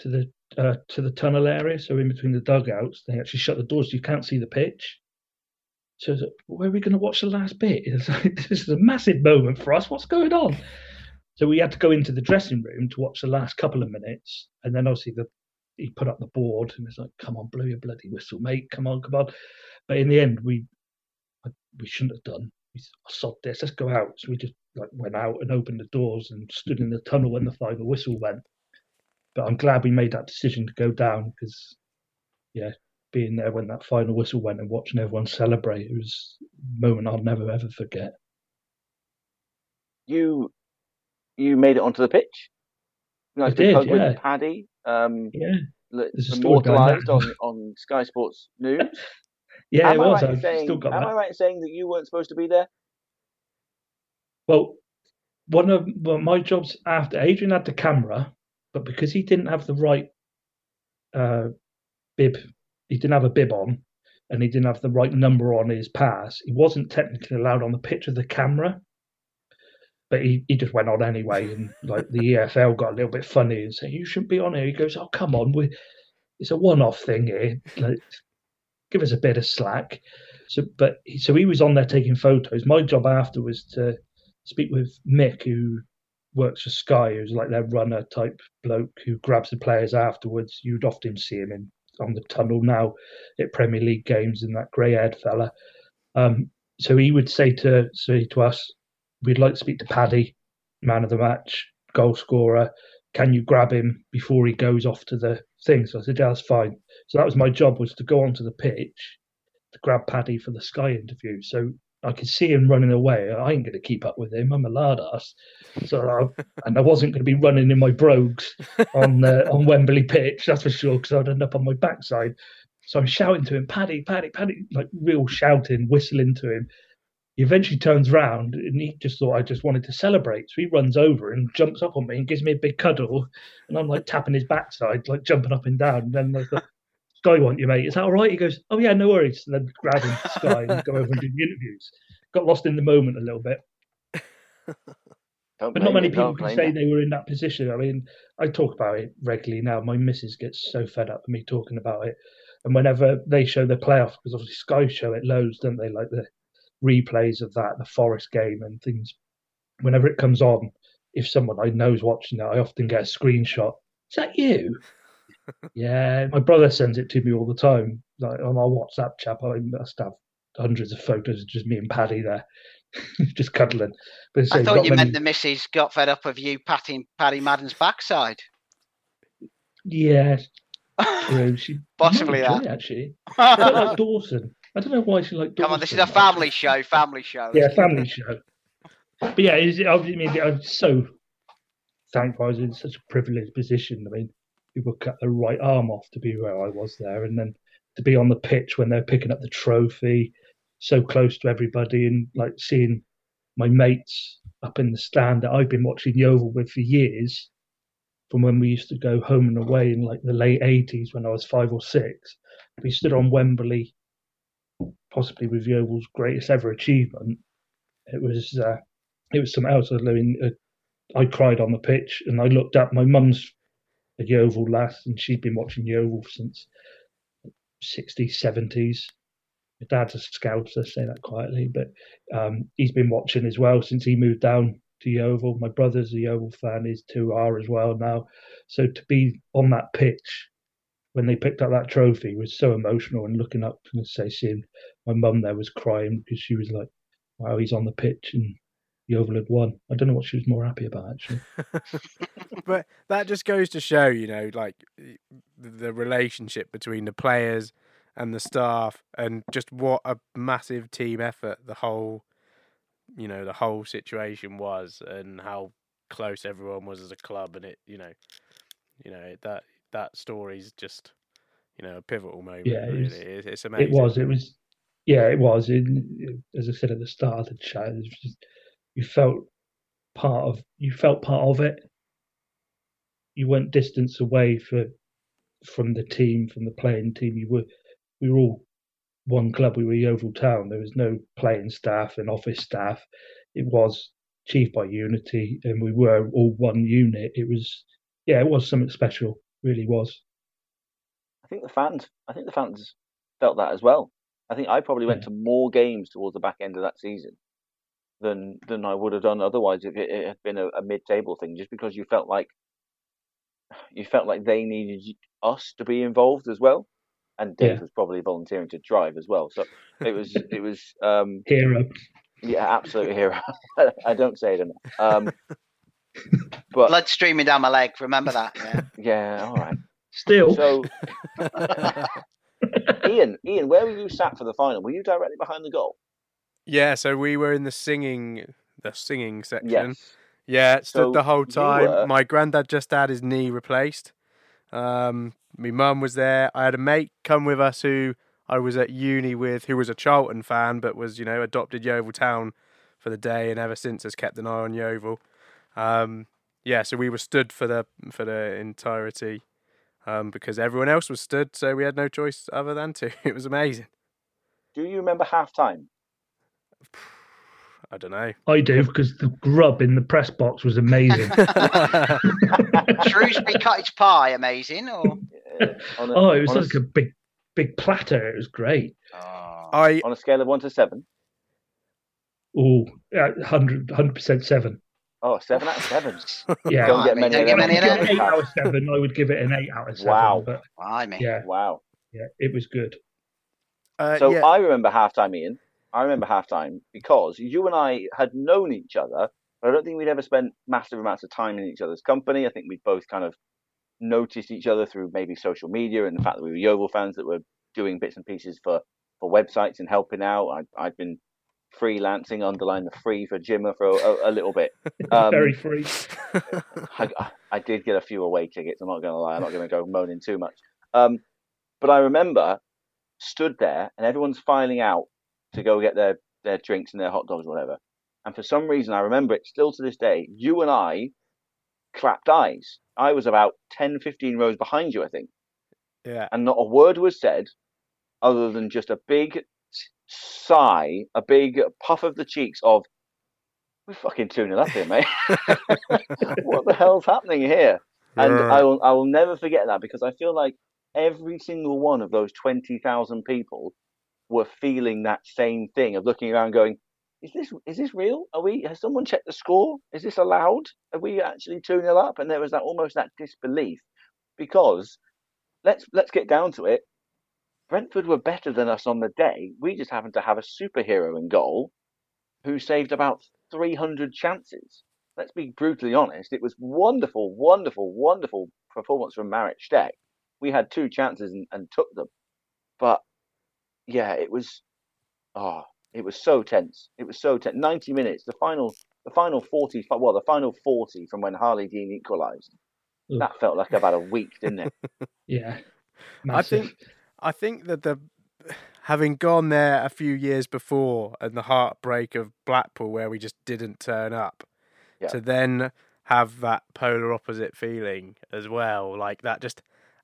to the uh, to the tunnel area. So in between the dugouts, they actually shut the doors. You can't see the pitch. So where are we going to watch the last bit? Like, this is a massive moment for us. What's going on? So we had to go into the dressing room to watch the last couple of minutes, and then obviously the he put up the board and was like, "Come on, blow your bloody whistle, mate! Come on, come on!" But in the end, we we shouldn't have done. We sod this. Let's go out. So we just like went out and opened the doors and stood in the tunnel when the final whistle went. But I'm glad we made that decision to go down because, yeah, being there when that final whistle went and watching everyone celebrate. It was a moment I'll never ever forget. You you made it onto the pitch. I did, yeah. With Paddy. Um, yeah. Immortalised on, on Sky Sports News. yeah, am it was. I right saying, am that. I right in saying that you weren't supposed to be there? Well, one of well, my jobs after Adrian had the camera, but because he didn't have the right uh, bib he didn't have a bib on and he didn't have the right number on his pass, he wasn't technically allowed on the pitch of the camera. But he, he just went on anyway, and like the EFL got a little bit funny and said, "You shouldn't be on here." He goes, "Oh, come on, we it's a one-off thing here. Like, give us a bit of slack." So, but so he was on there taking photos. My job after was to speak with Mick, who works for Sky, who's like their runner type bloke who grabs the players afterwards. You'd often see him in on the tunnel now at Premier League games and that grey haired fella. Um, so he would say to say to us, "We'd like to speak to Paddy, man of the match, goal scorer. Can you grab him before he goes off to the thing?" So I said, "Yeah, that's fine." So that was my job was to go onto the pitch, to grab Paddy for the Sky interview. So I could see him running away. I ain't going to keep up with him. I'm a lard ass. So I, and I wasn't going to be running in my brogues on uh, on Wembley pitch, that's for sure, because I'd end up on my backside. So I'm shouting to him, Paddy, Paddy, Paddy, like real shouting, whistling to him. He eventually turns round and he just thought I just wanted to celebrate. So he runs over and jumps up on me and gives me a big cuddle. And I'm like tapping his backside, like jumping up and down. And then like, Sky want you, mate. Is that all right? He goes, Oh, yeah, no worries. And then grab him Sky and go over and do the interviews. Got lost in the moment a little bit. but not many people can say they were in that position. I mean, I talk about it regularly now. My missus gets so fed up with me talking about it. And whenever they show the playoff, because obviously Sky show it loads, don't they? Like the replays of that, the Forest game and things. Whenever it comes on, if someone I know is watching it, I often get a screenshot. Is that you? yeah, my brother sends it to me all the time. Like on our WhatsApp chat, I must have hundreds of photos of just me and Paddy there, just cuddling. But I thought you many... meant the missus got fed up of you patting Paddy Madden's backside. Yeah, she possibly that it, actually. like Dawson. I don't know why she like. Come on, this is a family show. Family show. Yeah, family show. But yeah, I mean, I'm so thankful I was in such a privileged position. I mean, people cut the right arm off to be where I was there, and then to be on the pitch when they're picking up the trophy, so close to everybody, and like seeing my mates up in the stand that I've been watching Yeovil with for years, from when we used to go home and away in like the late eighties when I was five or six. We stood on Wembley, possibly with Yeovil's greatest ever achievement. It was uh, it was something else. I mean, uh, I cried on the pitch, and I looked up. My mum's a Yeovil lass, and she'd been watching Yeovil since 60s, 70s. My dad's a scouser, say that quietly, but um, he's been watching as well since he moved down to Yeovil. My brother's a Yeovil fan, his two are as well now. So to be on that pitch when they picked up that trophy was so emotional and looking up and say seeing my mum there was crying because she was like, Wow, he's on the pitch and Yeovil had won. I don't know what she was more happy about actually. but that just goes to show, you know, like the relationship between the players and the staff, and just what a massive team effort the whole, you know, the whole situation was, and how close everyone was as a club, and it, you know, you know that that story's just, you know, a pivotal moment. Yeah, really. it's, it's amazing. It was. It was. Yeah, it was. It, as I said at the start of the chat, it was just you felt part of you felt part of it. You weren't distance away for from the team, from the playing team. You were we were all one club. We were Yeovil Town. There was no playing staff and office staff. It was achieved by unity, and we were all one unit. It was yeah, it was something special. Really was. I think the fans. I think the fans felt that as well. I think I probably went yeah. to more games towards the back end of that season than than I would have done otherwise if it, it had been a, a mid-table thing. Just because you felt like you felt like they needed us to be involved as well, and Dave yeah. was probably volunteering to drive as well. So it was it was um, hero. Yeah, absolute hero. I don't say it enough. Um, but blood streaming down my leg. Remember that? Yeah. yeah. All right. Still. So, Ian, Ian, where were you sat for the final? Were you directly behind the goal? Yeah, so we were in the singing the singing section. Yes. Yeah, stood so the whole time. Were... My granddad just had his knee replaced. Um, my mum was there. I had a mate come with us who I was at uni with, who was a Charlton fan, but was you know adopted Yeovil Town for the day, and ever since has kept an eye on Yeovil. Um, yeah, so we were stood for the for the entirety um, because everyone else was stood, so we had no choice other than to. It was amazing. Do you remember half time? I don't know. I do because the grub in the press box was amazing. Shrewsbury cottage pie, amazing. Or yeah, a, oh, it was like a, a, big, big platter. It was great. Oh. I on a scale of one to seven. Oh, 100 percent seven. Oh, seven out of seven. yeah, don't get many. Don't get eight out of seven. I would give it an eight out of seven. Wow. But, I mean, yeah, wow. Yeah, it was good. Uh, so yeah. I remember halftime, Ian. I remember halftime because you and I had known each other, but I don't think we'd ever spent massive amounts of time in each other's company. I think we'd both kind of noticed each other through maybe social media and the fact that we were Yeovil fans that were doing bits and pieces for for websites and helping out. I, I've been freelancing, underline the free for Jimmer for a, a little bit. Um, Very free. I, I, did get a few away tickets. I'm not going to lie. I'm not going to go moaning too much. Um, but I remember stood there and everyone's filing out to go get their, their drinks and their hot dogs or whatever. And for some reason, I remember it still to this day. You and I clapped eyes. I was about 10, 15 rows behind you, I think. Yeah. And not a word was said other than just a big sigh, a big puff of the cheeks of, we're fucking 2 0 up here, mate. what the hell's happening here? And I will, I will never forget that because I feel like every single one of those 20,000 people were feeling that same thing of looking around going, is this is this real? Are we has someone checked the score? Is this allowed? Are we actually 2 0 up? And there was that almost that disbelief because let's let's get down to it. Brentford were better than us on the day. We just happened to have a superhero in goal who saved about 300 chances. Let's be brutally honest. It was wonderful, wonderful, wonderful performance from Marek Stech. We had two chances and, and took them. But yeah, it was oh, it was so tense. It was so tense. 90 minutes, the final the final 40 well, the final 40 from when Harlee Dean equalised. That felt like about a week, didn't it? yeah. Massive. I think I think that the having gone there a few years before and the heartbreak of Blackpool where we just didn't turn up yeah. to then have that polar opposite feeling as well like that just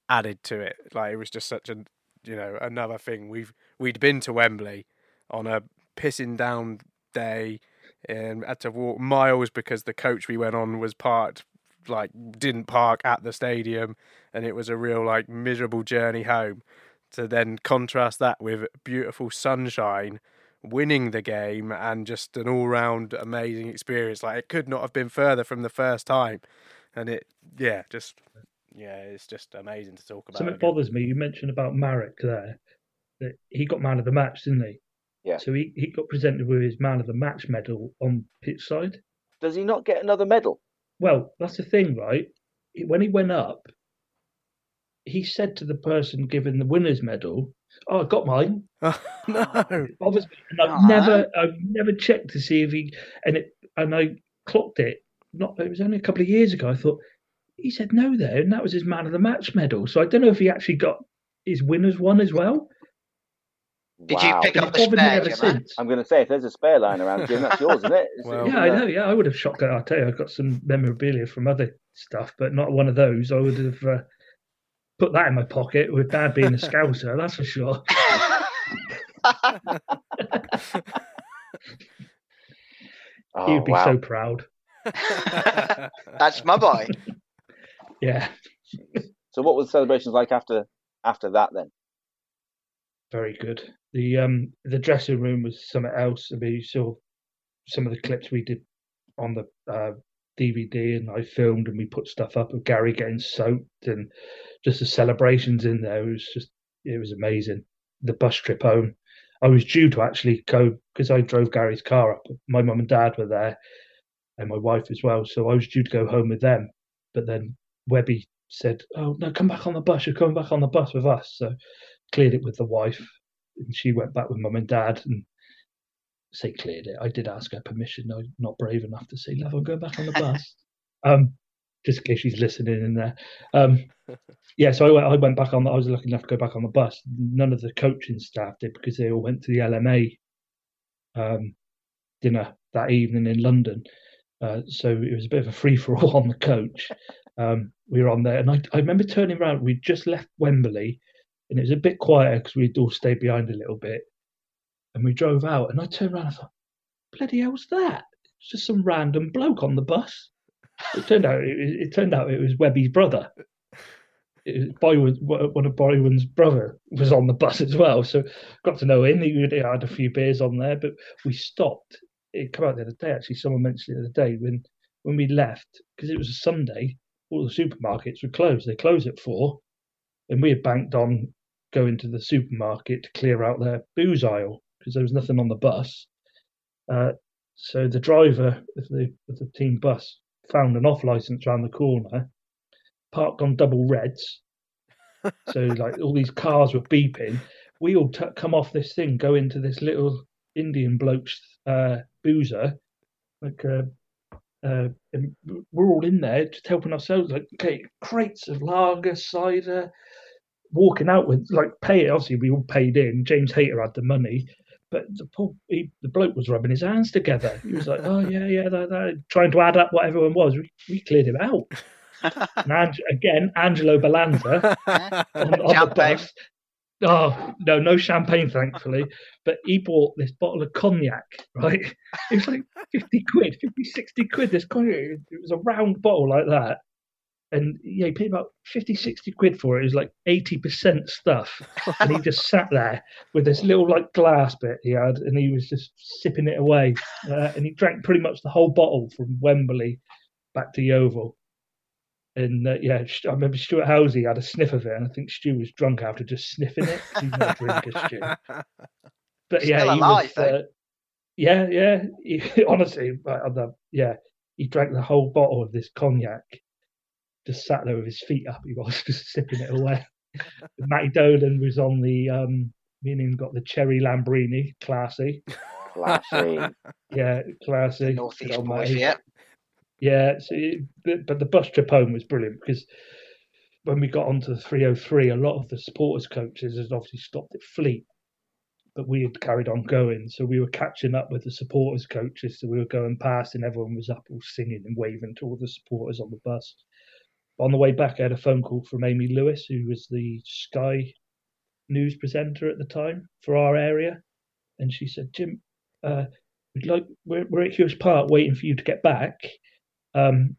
added to it. Like it was just such a you know another thing. We've we'd been to Wembley on a pissing down day and had to walk miles because the coach we went on was parked like didn't park at the stadium and it was a real like miserable journey home to then contrast that with beautiful sunshine winning the game and just an all-round amazing experience. Like it could not have been further from the first time. And it yeah just yeah it's just amazing to talk about something bothers me you mentioned about Marek there that he got man of the match didn't he? Yeah. So he, he got presented with his man of the match medal on pitch side. Does he not get another medal? Well that's the thing right? When he went up he said to the person giving the winner's medal, "Oh, I got mine." Oh, no, obviously, and I've never, I've never checked to see if he and it, and I clocked it. Not, it was only a couple of years ago. I thought he said no there, and that was his man of the match medal. So I don't know if he actually got his winner's one as well. Did wow. you pick up the spare? I'm going to say if there's a spare lying around, Jim, that's yours, isn't it? well, yeah, I know. Yeah, I would have shot. I'll tell you, I've got some memorabilia from other stuff, but not one of those. I would have. Uh, put that in my pocket with dad being a scouser, that's for sure. oh, He'd be wow. so proud. that's my boy. Yeah. So what were the celebrations like after after that then? Very good. The um the dressing room was something else. I mean you saw some of the clips we did on the uh, DVD and I filmed and we put stuff up of Gary getting soaked and just the celebrations in there. It was just it was amazing. The bus trip home. I was due to actually go because I drove Gary's car up. My mum and dad were there, and my wife as well. So I was due to go home with them. But then Webby said, "Oh no, come back on the bus. You're coming back on the bus with us." So cleared it with the wife, and she went back with mum and dad. And say cleared it. I did ask her permission. I'm not brave enough to say, "Love, I'm going back on the bus." um, just in case she's listening in there. Um, yeah, so I went, I went back on. I was lucky enough to go back on the bus. None of the coaching staff did because they all went to the LMA um, dinner that evening in London. Uh, so it was a bit of a free for all on the coach. Um, we were on there, and I, I remember turning around. We'd just left Wembley, and it was a bit quieter because we'd all stayed behind a little bit. And we drove out, and I turned around and thought, "Bloody hell's that?" It's just some random bloke on the bus. It turned out it, it turned out it was Webby's brother. Boywood, one of Boywood's brother was on the bus as well, so got to know him. He had a few beers on there, but we stopped. It came out the other day. Actually, someone mentioned the other day when when we left because it was a Sunday. All the supermarkets were closed. They closed at four, and we had banked on going to the supermarket to clear out their booze aisle because there was nothing on the bus. Uh, so the driver of the of the team bus found an off license around the corner, parked on double reds. so like all these cars were beeping. we all t- come off this thing, go into this little Indian bloke's uh, boozer, like uh, uh, we're all in there just helping ourselves, like okay, crates of lager, cider, walking out with like pay. Obviously, we all paid in. James Hayter had the money, but the poor he, the bloke was rubbing his hands together. He was like, "Oh yeah, yeah," that, that, trying to add up what everyone was. We, we cleared him out. and again, Angelo Balanza on, on the bus. Oh no, no champagne, thankfully. But he bought this bottle of cognac, right? It was like fifty quid, 50, 60 quid. This cognac, it was a round bottle like that, and yeah, he paid about 50, 60 quid for it. It was like eighty percent stuff, and he just sat there with this little like glass bit he had, and he was just sipping it away, uh, and he drank pretty much the whole bottle from Wembley back to Yeovil. And uh, yeah, I remember Stuart Housley had a sniff of it, and I think Stu was drunk after just sniffing it. He's not Stu. But yeah, Still he alive, was. Uh, yeah, yeah. He, honestly, the, yeah, he drank the whole bottle of this cognac. Just sat there with his feet up. He was just sipping it away. Matty Dolan was on the um, meaning got the cherry Lambrini, classy. Classy. yeah, classy. Northeast boys, yeah. Yeah, so it, but, but the bus trip home was brilliant because when we got onto the 303, a lot of the supporters coaches had obviously stopped at Fleet, but we had carried on going. So we were catching up with the supporters coaches. So we were going past, and everyone was up all singing and waving to all the supporters on the bus. On the way back, I had a phone call from Amy Lewis, who was the Sky news presenter at the time for our area, and she said, "Jim, uh, we'd like we're, we're at Huish Park waiting for you to get back." um,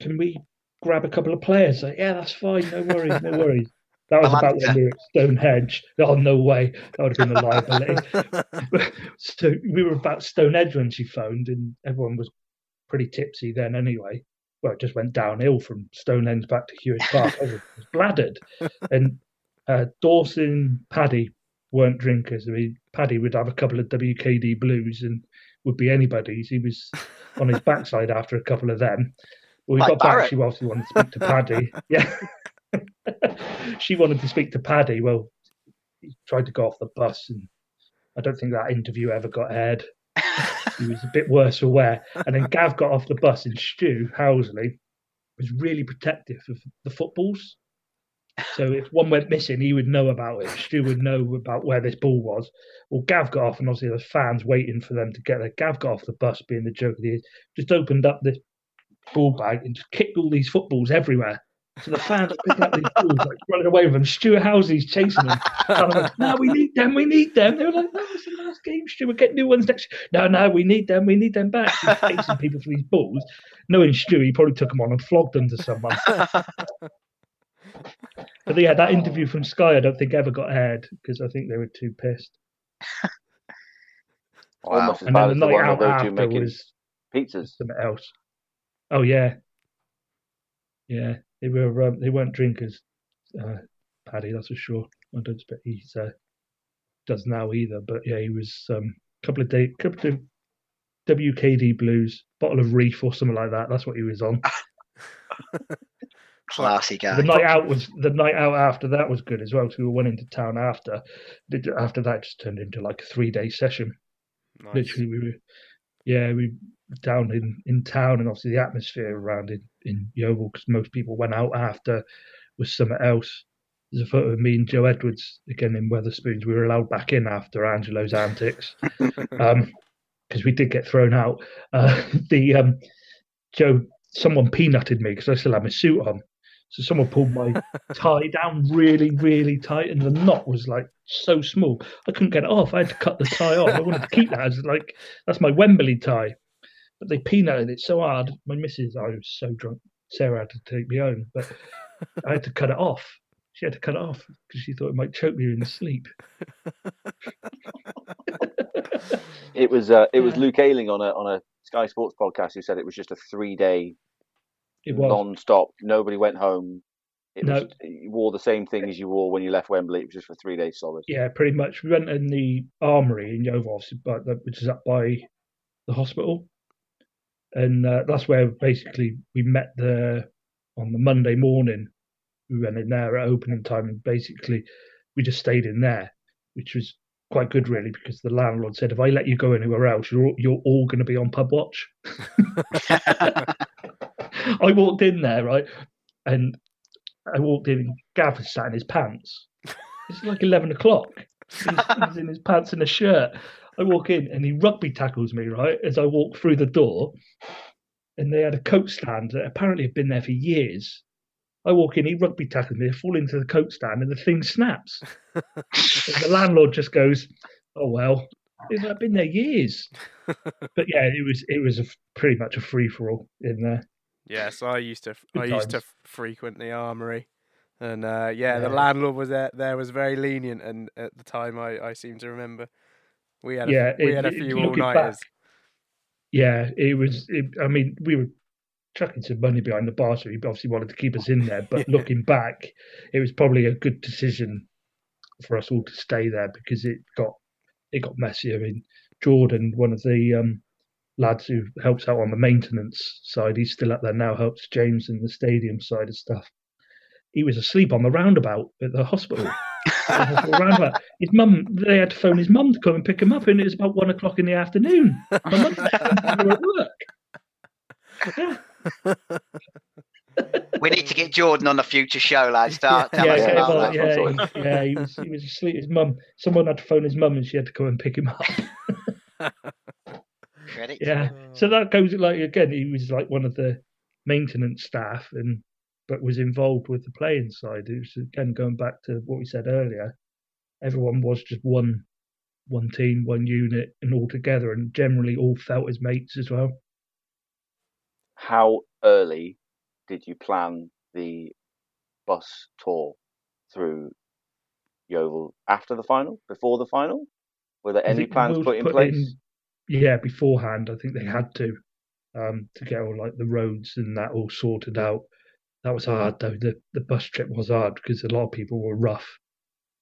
can we grab a couple of players? Like, yeah, that's fine. No worries, no worries. That was about when we were at Stonehenge. Oh, no way. That would have been a liability. so we were about Stonehenge when she phoned, and everyone was pretty tipsy then anyway. Well, it just went downhill from Stonehenge back to Huish Park. I was, bladdered. And uh, Dawson, Paddy weren't drinkers. I mean, Paddy would have a couple of WKD blues and would be anybody's. He was on his backside after a couple of them. Well, we like got Barrett. back. She obviously wanted to speak to Paddy. yeah, she wanted to speak to Paddy. Well, he tried to go off the bus, and I don't think that interview ever got aired. He was a bit worse for wear. And then Gav got off the bus, and Stu Housley was really protective of the footballs. So if one went missing, he would know about it. Stu would know about where this ball was. Well, Gav got off, and obviously there's fans waiting for them to get there. Gav got off the bus, being the joke of the year, just opened up this ball bag and just kicked all these footballs everywhere. So the fans are picking up these balls, like running away with them. Stuart Housley's chasing them. Like, no, we need them, we need them. They were like, no, it's the last game, Stuart, get new ones next. No, no, we need them, we need them back. He's chasing people for these balls. Knowing Stu, he probably took them on and flogged them to someone. But yeah, that interview from Sky, I don't think ever got aired because I think they were too pissed. wow. And then the night out after was pizzas. Something else. Oh yeah, yeah. They were um, they weren't drinkers, uh, Paddy. That's for sure. I don't expect he uh, does now either. But yeah, he was um, a couple of day, couple of WKD blues, bottle of reef or something like that. That's what he was on. Classy guy. The night out was the night out after that was good as well. So we went into town after. After that, just turned into like a three day session. Nice. Literally, we were yeah we were down in in town, and obviously the atmosphere around in in Yeovil because most people went out after was something else. There's a photo of me and Joe Edwards again in Wetherspoons. We were allowed back in after Angelo's antics because um, we did get thrown out. Uh, the um, Joe, someone peanutted me because I still had my suit on, so someone pulled my tie down really, really tight, and the knot was like so small. I couldn't get it off. I had to cut the tie off. I wanted to keep that as like that's my Wembley tie, but they peanutted it so hard. My missus, I was so drunk. Sarah had to take me home, but I had to cut it off. She had to cut it off because she thought it might choke me in the sleep. it was uh, it was Luke Ayling on a on a Sky Sports podcast who said it was just a three day non-stop. Nobody went home. It no. was, you wore the same thing as you wore when you left Wembley. It was just for three days solid. Yeah, pretty much. We went in the armory in Yeovil, which is up by the hospital, and uh, that's where basically we met the on the Monday morning. We went in there at opening time, and basically we just stayed in there which was quite good really because the landlord said if I let you go anywhere else, you're you're all going to be on pub watch. I walked in there right, and I walked in. Gav sat in his pants. It's like eleven o'clock. He's, he's in his pants and a shirt. I walk in and he rugby tackles me right as I walk through the door, and they had a coat stand that apparently had been there for years. I walk in, he rugby tackles me, I fall into the coat stand, and the thing snaps. the landlord just goes, "Oh well, it's like, been there years." but yeah, it was it was a, pretty much a free for all in there. Yes, I used to Good I used to frequent the armory, and uh, yeah, the landlord was there. There was very lenient, and at the time, I, I seem to remember we had a, yeah, we it- had a few all nighters. Yeah, it was. It, I mean, we were chucking some money behind the bar, so he obviously wanted to keep us in there. But looking back, it was probably a good decision for us all to stay there because it got it got messy. I mean, Jordan, one of the um, lads who helps out on the maintenance side, he's still up there now. Helps James in the stadium side of stuff. He was asleep on the roundabout at the hospital. His mum, they had to phone his mum to come and pick him up, and it was about one o'clock in the afternoon. My mum at work. We need to get Jordan on a future show, lads. Tell yeah, yeah, about well, that. yeah, he, yeah, he was he was asleep. His mum, someone had to phone his mum, and she had to come and pick him up. Credit. yeah, so that goes like again. He was like one of the maintenance staff, and but was involved with the playing side. It was again going back to what we said earlier. Everyone was just one one team, one unit, and all together, and generally all felt as mates as well. How early did you plan the bus tour through Yeovil after the final? Before the final? Were there any plans put in place? yeah, beforehand, I think they had to um, to get all like the roads and that all sorted out. That was hard though. The the bus trip was hard because a lot of people were rough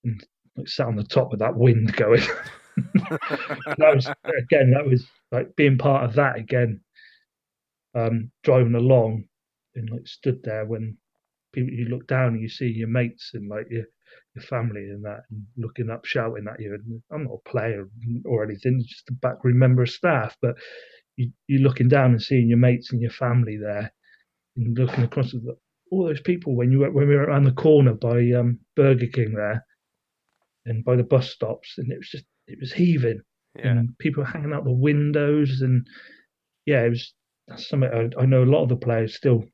and like, sat on the top with that wind going. that was again. That was like being part of that again. Um, driving along and like stood there when people you look down and you see your mates and like your your family and that and looking up shouting at you and I'm not a player or anything just a backroom member of staff but you, you're looking down and seeing your mates and your family there and looking across at the, all those people when you went when we were around the corner by um, Burger King there and by the bus stops and it was just it was heaving Yeah. and people were hanging out the windows and yeah it was that's something I, I know a lot of the players still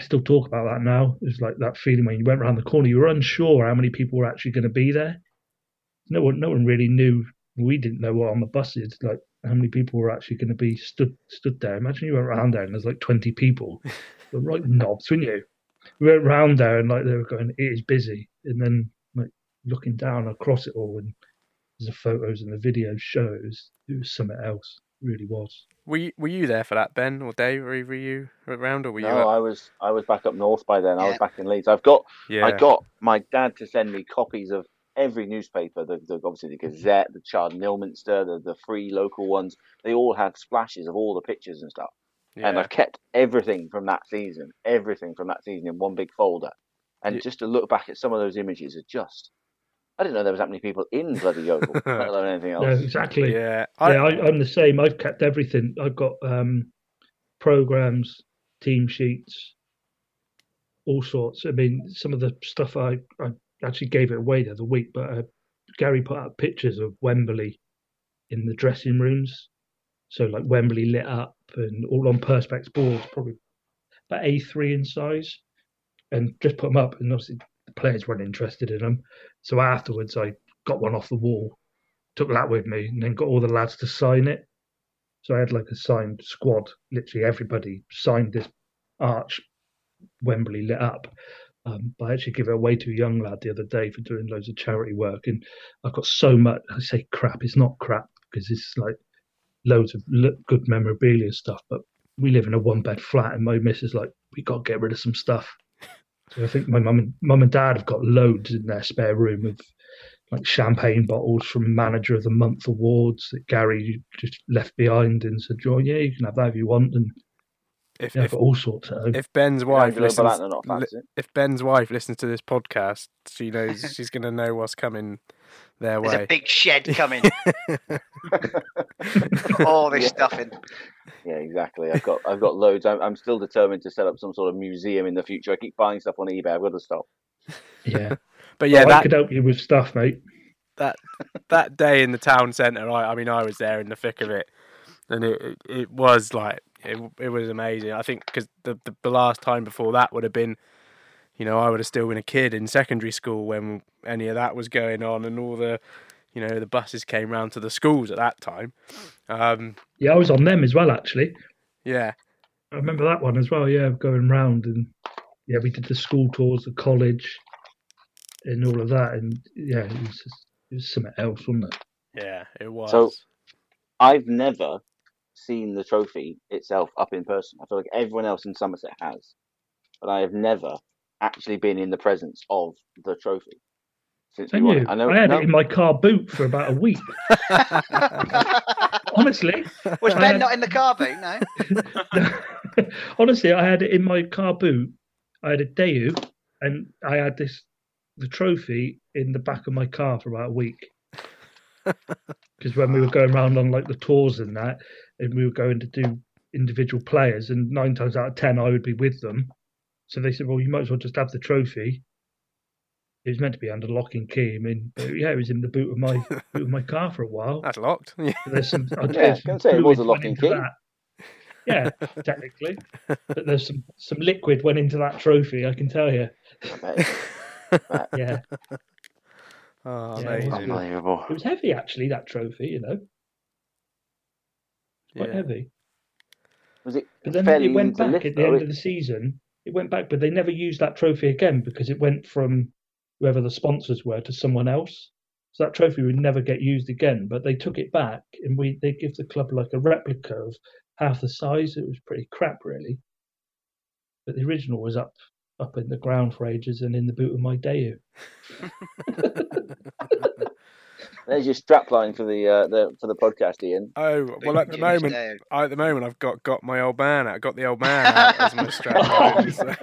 still talk about that now. It was like that feeling when you went around the corner, you were unsure how many people were actually going to be there. No one, no one really knew. We didn't know what on the buses, like how many people were actually going to be stood stood there. Imagine you went around there and there's like twenty people. You're right knobs, wouldn't you? We went round there and like they were going, it is busy, and then like looking down across it all, and the photos and the video shows it was something else. It really was. Were you, were you there for that, Ben or Dave? Or either you around, or were you? No, I was I was back up north by then. I was back in Leeds. I've got Yeah. I got my dad to send me copies of every newspaper. The, the obviously the Gazette, the Child Nilminster, the the free local ones. They all had splashes of all the pictures and stuff. And I've kept everything from that season, everything from that season in one big folder. And just to look back at some of those images are just. I didn't know there was that many people in bloody Yeovil, let alone anything else. No, exactly. Yeah, yeah, I, I'm the same. I've kept everything. I've got um, programs, team sheets, all sorts. I mean, some of the stuff I, I actually gave it away the other week, but uh, Gary put up pictures of Wembley in the dressing rooms. So, like Wembley lit up and all on Perspex boards, probably about A3 in size, and just put them up. And obviously, the players weren't interested in them. So, afterwards, I got one off the wall took that with me and then got all the lads to sign it. So I had like a signed squad. Literally everybody signed this arch Wembley lit up. Um, but I actually gave it away to a young lad the other day for doing loads of charity work, and I've got so much. I say crap, it's not crap because it's like loads of good memorabilia stuff. But we live in a one bed flat, and my missus like we got to get rid of some stuff. So I think my mum and mum and dad have got loads in their spare room of like champagne bottles from Manager of the Month awards that Gary just left behind and said, "Oh yeah, you can have that if you want." And If- yeah, if- all sorts of. If Ben's wife Angela listens, li- if Ben's wife listens to this podcast, she knows she's going to know what's coming their There's way. a big shed coming. All this Yeah. stuff in. Yeah, exactly. I've got I've got loads. I'm, I'm still determined to set up some sort of museum in the future. I keep buying stuff on eBay. I've got to stop. Yeah. But yeah, Well, I could help you with stuff, mate. that that day in the town centre, I, I mean, I was there in the thick of it, and it it, it was like it, it was amazing. I think because the, the the last time before that would have been, you know, I would have still been a kid in secondary school when any of that was going on, and all the, you know, the buses came round to the schools at that time. Um, Yeah, I was on them as well, actually. yeah, I remember that one as well. Yeah, going round and yeah, we did the school tours, the college, and all of that. And yeah, it was just, it was something else, wasn't it? yeah, it was. So I've never seen the trophy itself up in person. I feel like everyone else in Somerset has, but I have never actually been in the presence of the trophy since we you. I know. I had no, it in my car boot for about a week. Honestly, Was Ben had- not in the car boot? No. honestly, I had it in my car boot. I had a Daewoo, and I had this the trophy in the back of my car for about a week. Because when we were going around on like the tours and that, and we were going to do individual players, and nine times out of ten I would be with them. So they said, "Well, you might as well just have the trophy." It was meant to be under lock and key. I mean, uh, yeah, it was in the boot of my boot of my car for a while. That's locked. Yeah. There's some. I Yeah, there's I can some say it was a fluid lock and key. that. Yeah, technically, but there's some some liquid went into that trophy. I can tell you. yeah, Oh, Yeah, it was amazing. good. Unbelievable. it was heavy actually. That trophy, you know, quite Yeah. heavy. Was it But then fairly it went back at the though? end of the season. It went back, but they never used that trophy again because it went from whoever the sponsors were to someone else. So that trophy would never get used again. But they took it back, and we they give the club like a replica of half the size. It was pretty crap, really. But the original was up up in the ground for ages and in the boot of my Daewoo. There's your strapline for the uh, the for the podcast, Ian. Oh well, at the moment, I, at the moment, I've got got my old man out. Got the old man out as my strap. so-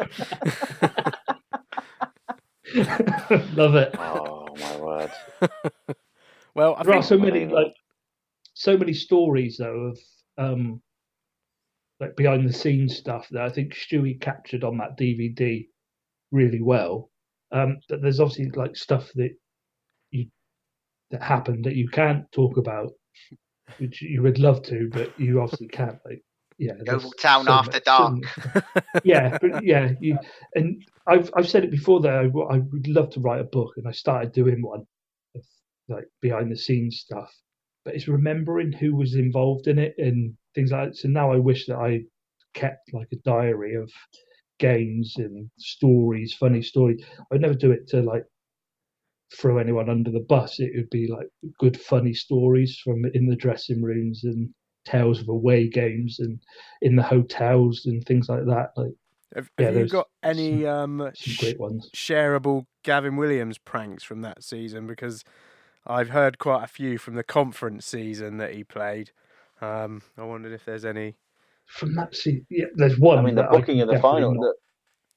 Love it. Oh my word! well, I there are think so many like so many stories though of um like behind the scenes stuff that I think Stewie captured on that DVD really well. Um but there's obviously like stuff that you that happened that you can't talk about, which you would love to, but you obviously can't. Like yeah, Yeovil Town so after dark. yeah, but yeah, you and I've I've said it before that I would love to write a book, and I started doing one, of, like behind the scenes stuff. But it's remembering who was involved in it and things like that. So now I wish that I kept like a diary of games and stories, funny stories. I'd never do it to like throw anyone under the bus. It would be like good, funny stories from in the dressing rooms and tales of away games and in the hotels and things like that. Like, have, yeah, have you got any um some great ones. shareable Gavin Williams pranks from that season? Because I've heard quite a few from the conference season that he played. Um, I wondered if there's any. From that season, yeah, there's one. I mean, the that I booking can of the final, the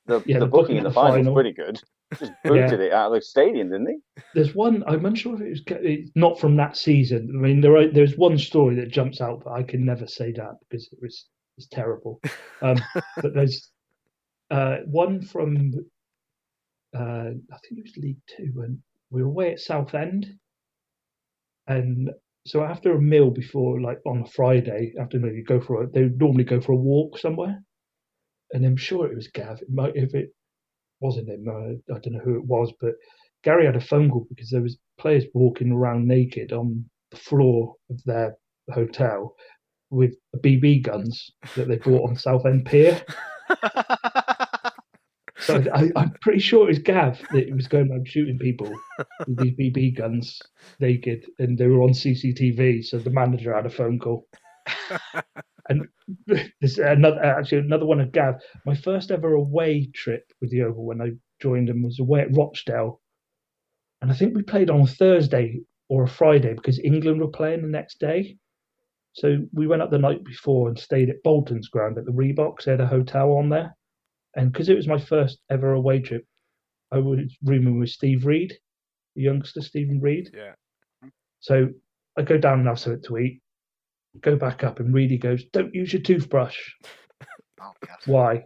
the, Yeah, the the booking booking of the final is pretty good. Just Yeah. booted it out of the stadium, didn't he? There's one. I'm unsure if it was it's not from that season. I mean, there are, there's one story that jumps out, but I can never say that because it was it's terrible. Um, but there's uh, one from uh, I think it was League Two and we were away at Southend, and so after a meal before, like on a Friday afternoon, you go for a, they would normally go for a walk somewhere, and I'm sure it was Gav. It might, if it wasn't him, uh, I don't know who it was, but Gary had a phone call because there was players walking around naked on the floor of their hotel with BB guns that they bought on Southend Pier. So I, I'm pretty sure it was Gav that was going around shooting people with these BB guns naked, and they were on CCTV. So the manager had a phone call. and there's another uh, actually another one of Gav. My first ever away trip with the Oval when I joined them was away at Rochdale, and I think we played on a Thursday or a Friday because England were playing the next day. So we went up the night before and stayed at Bolton's ground at the Reeboks. They had a hotel on there, and because it was my first ever away trip, I was rooming with Steve Reed, the youngster Stephen Reed. Yeah. So I go down and have something to eat. Go back up, and Reedy goes, "Don't use your toothbrush." Oh, Why?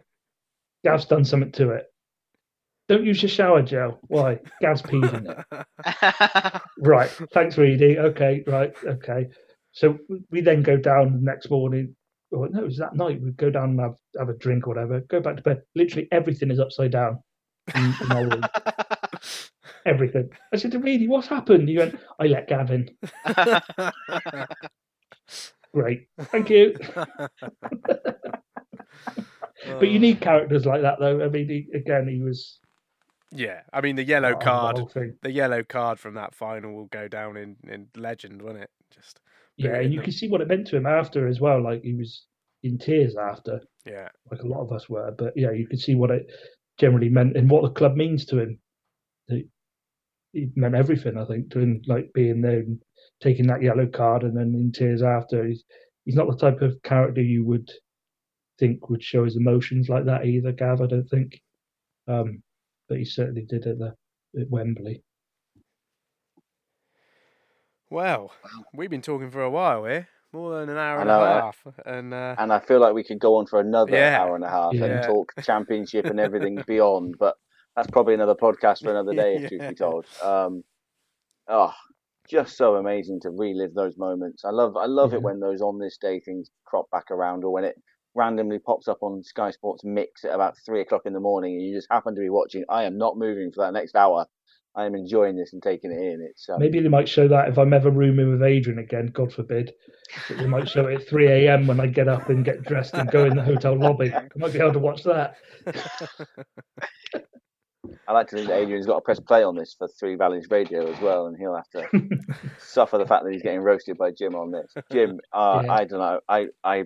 Gav's done something to it. Don't use your shower gel. Why? Gav's peed in it. right. Thanks, Reedy. Okay. Right. Okay. So we then go down the next morning. Or no, it was that night. We go down and have, have a drink or whatever. Go back to bed. Literally everything is upside down in, in our room. everything. I said to Reedy, "What's happened?" He went, "I let Gavin." Great. Thank you. but you need characters like that, though. I mean, he, again, he was. Yeah, I mean the yellow Oh, the card, the yellow card from that final will go down in, in legend, won't it? Just Yeah, you them. can see what it meant to him after as well. Like he was in tears after, yeah, like a lot of us were. But yeah, you can see what it generally meant and what the club means to him. It, it meant everything, I think, to him, like being there and taking that yellow card and then in tears after. He's he's not the type of character you would think would show his emotions like that either, Gav. I don't think. Um, but he certainly did at the at Wembley. Well, we've been talking for a while here, more than an hour I and know, a half, and uh, and I feel like we could go on for another Yeah. hour and a half Yeah. and talk championship and everything beyond. But that's probably another podcast for another day, if truth Yeah. be told. Um, oh, just so amazing to relive those moments. I love, I love it when those on this day things crop back around, or when it randomly pops up on Sky Sports Mix at about three o'clock in the morning, and you just happen to be watching. I am not moving for that next hour. I am enjoying this and taking it in. It's um, Maybe they might show that if I'm ever rooming with Adrian again, God forbid. They might show it at 3 a.m. when I get up and get dressed and go in the hotel lobby. I might be able to watch that. I like to think that Adrian's got to press play on this for Three Valleys Radio as well, and he'll have to suffer the fact that he's getting roasted by Jim on this. Jim, uh, Yeah. I don't know. I, I,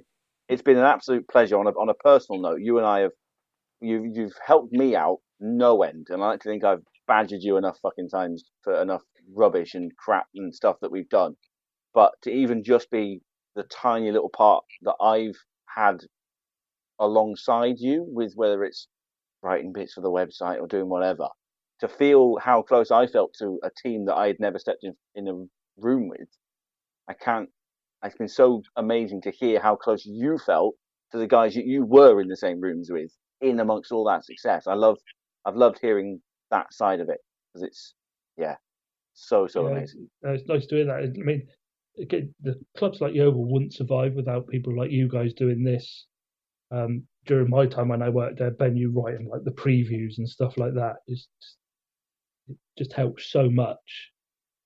it's been an absolute pleasure. On a on a personal note, you and I have, you've, you've helped me out no end, and I like to think I've badgered you enough fucking times for enough rubbish and crap and stuff that we've done. But to even just be the tiny little part that I've had alongside you with whether it's writing bits for the website or doing whatever, to feel how close I felt to a team that I had never stepped in, in a room with, I can't. It's been so amazing to hear how close you felt to the guys that you were in the same rooms with, in amongst all that success. I love, I've loved hearing that side of it because it's, yeah, so so Yeah, amazing. it's nice to hear that. I mean, the clubs like Yeovil wouldn't survive without people like you guys doing this. Um, during my time when I worked there, Ben, you writing like the previews and stuff like that is it just helps so much.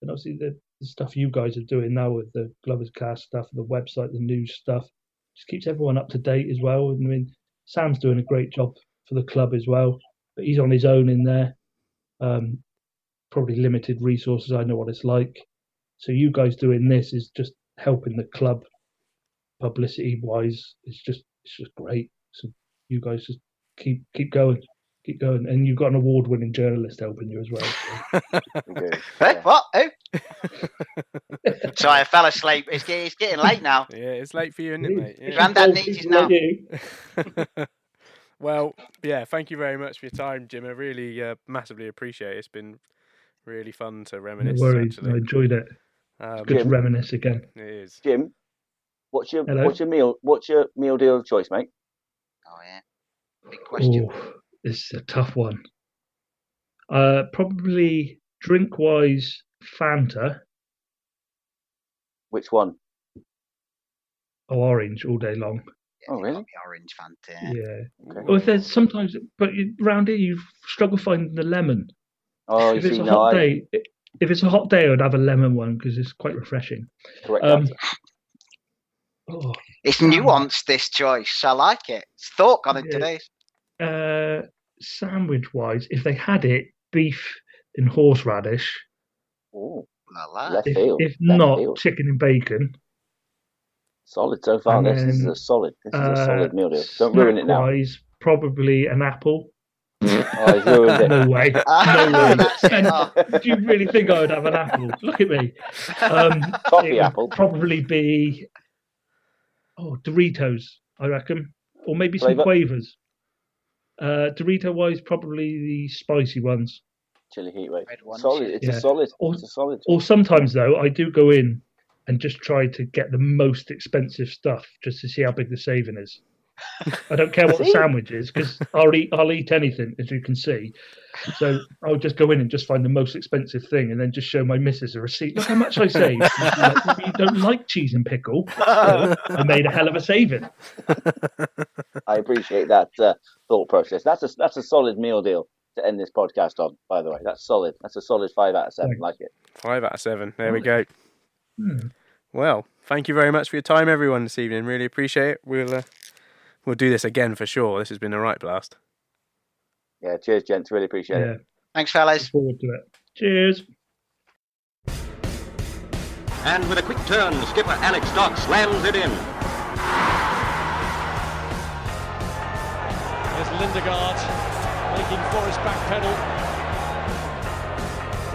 And obviously the, the stuff you guys are doing now with the Glovers Cast stuff, the website, the news stuff, just keeps everyone up to date as well. And I mean, Sam's doing a great job for the club as well, but he's on his own in there. Um, probably limited resources. I know what it's like. So you guys doing this is just helping the club publicity wise. It's just it's just great. So you guys just keep keep going, keep going, and you've got an award winning journalist helping you as well. Hey, what? Who? Sorry, I fell asleep. It's, it's getting late now. Yeah, it's late for you, isn't it, mate? Yeah. Grandad needs his now. well, yeah, thank you very much for your time, Jim. I really uh, massively appreciate it. It's been really fun to No reminisce. worries, actually. I enjoyed it. Um, It's good to reminisce again. It is. Jim, what's your Hello? what's your meal what's your meal deal of choice, mate? Oh yeah, big question. Oh, this is a tough one. Uh, probably drink wise, Fanta Which one? or orange all day long. Oh really? Orange Fanta. Yeah. Or if there's sometimes, but you, round here you struggle finding the lemon. Oh, if you it's see, a no, hot I- day, if it's a hot day, I'd have a lemon one because it's quite refreshing. Correct Um, answer. Oh, It's nuanced this choice. I like it. It's thought gone into Yeah. this. uh, sandwich wise, if they had it, beef and horseradish. Ooh, La la. left If, field. if not, field. chicken and bacon. Solid so far. And This, this is a solid. This is a Uh, solid meal deal. Don't ruin it now. Snack-wise, probably an apple. Oh, he's ruined it. No way. No way. And Oh. do you really think I would have an apple? Look at me. Um, Coffee it would apple. Probably be oh Doritos, I reckon, or maybe some Flavour? quavers. Uh, Dorito wise, probably the spicy ones. Chili heat wave. Solid. It's yeah. a solid. Or, it's a solid. Or sometimes though, I do go in and just try to get the most expensive stuff just to see how big the saving is. I don't care what the sandwich is because I'll eat I'll eat anything as you can see. So I'll just go in and just find the most expensive thing and then just show my missus a receipt. Look how much I saved. like, you don't like cheese and pickle. So I made a hell of a saving. I appreciate that uh, thought process. That's a that's a solid meal deal to end this podcast on. By the way, that's solid. That's a solid five out of seven. Like it. Five out of seven. There we go. Hmm. Well, thank you very much for your time, everyone, this evening. Really appreciate it. We'll uh, we'll do this again for sure. This has been a right blast. Yeah, cheers, gents. Really appreciate yeah. it. Thanks, fellas. Look forward to it. Cheers. And with a quick turn, skipper Alex Dock slams it in. There's Lindegaard making for his back pedal.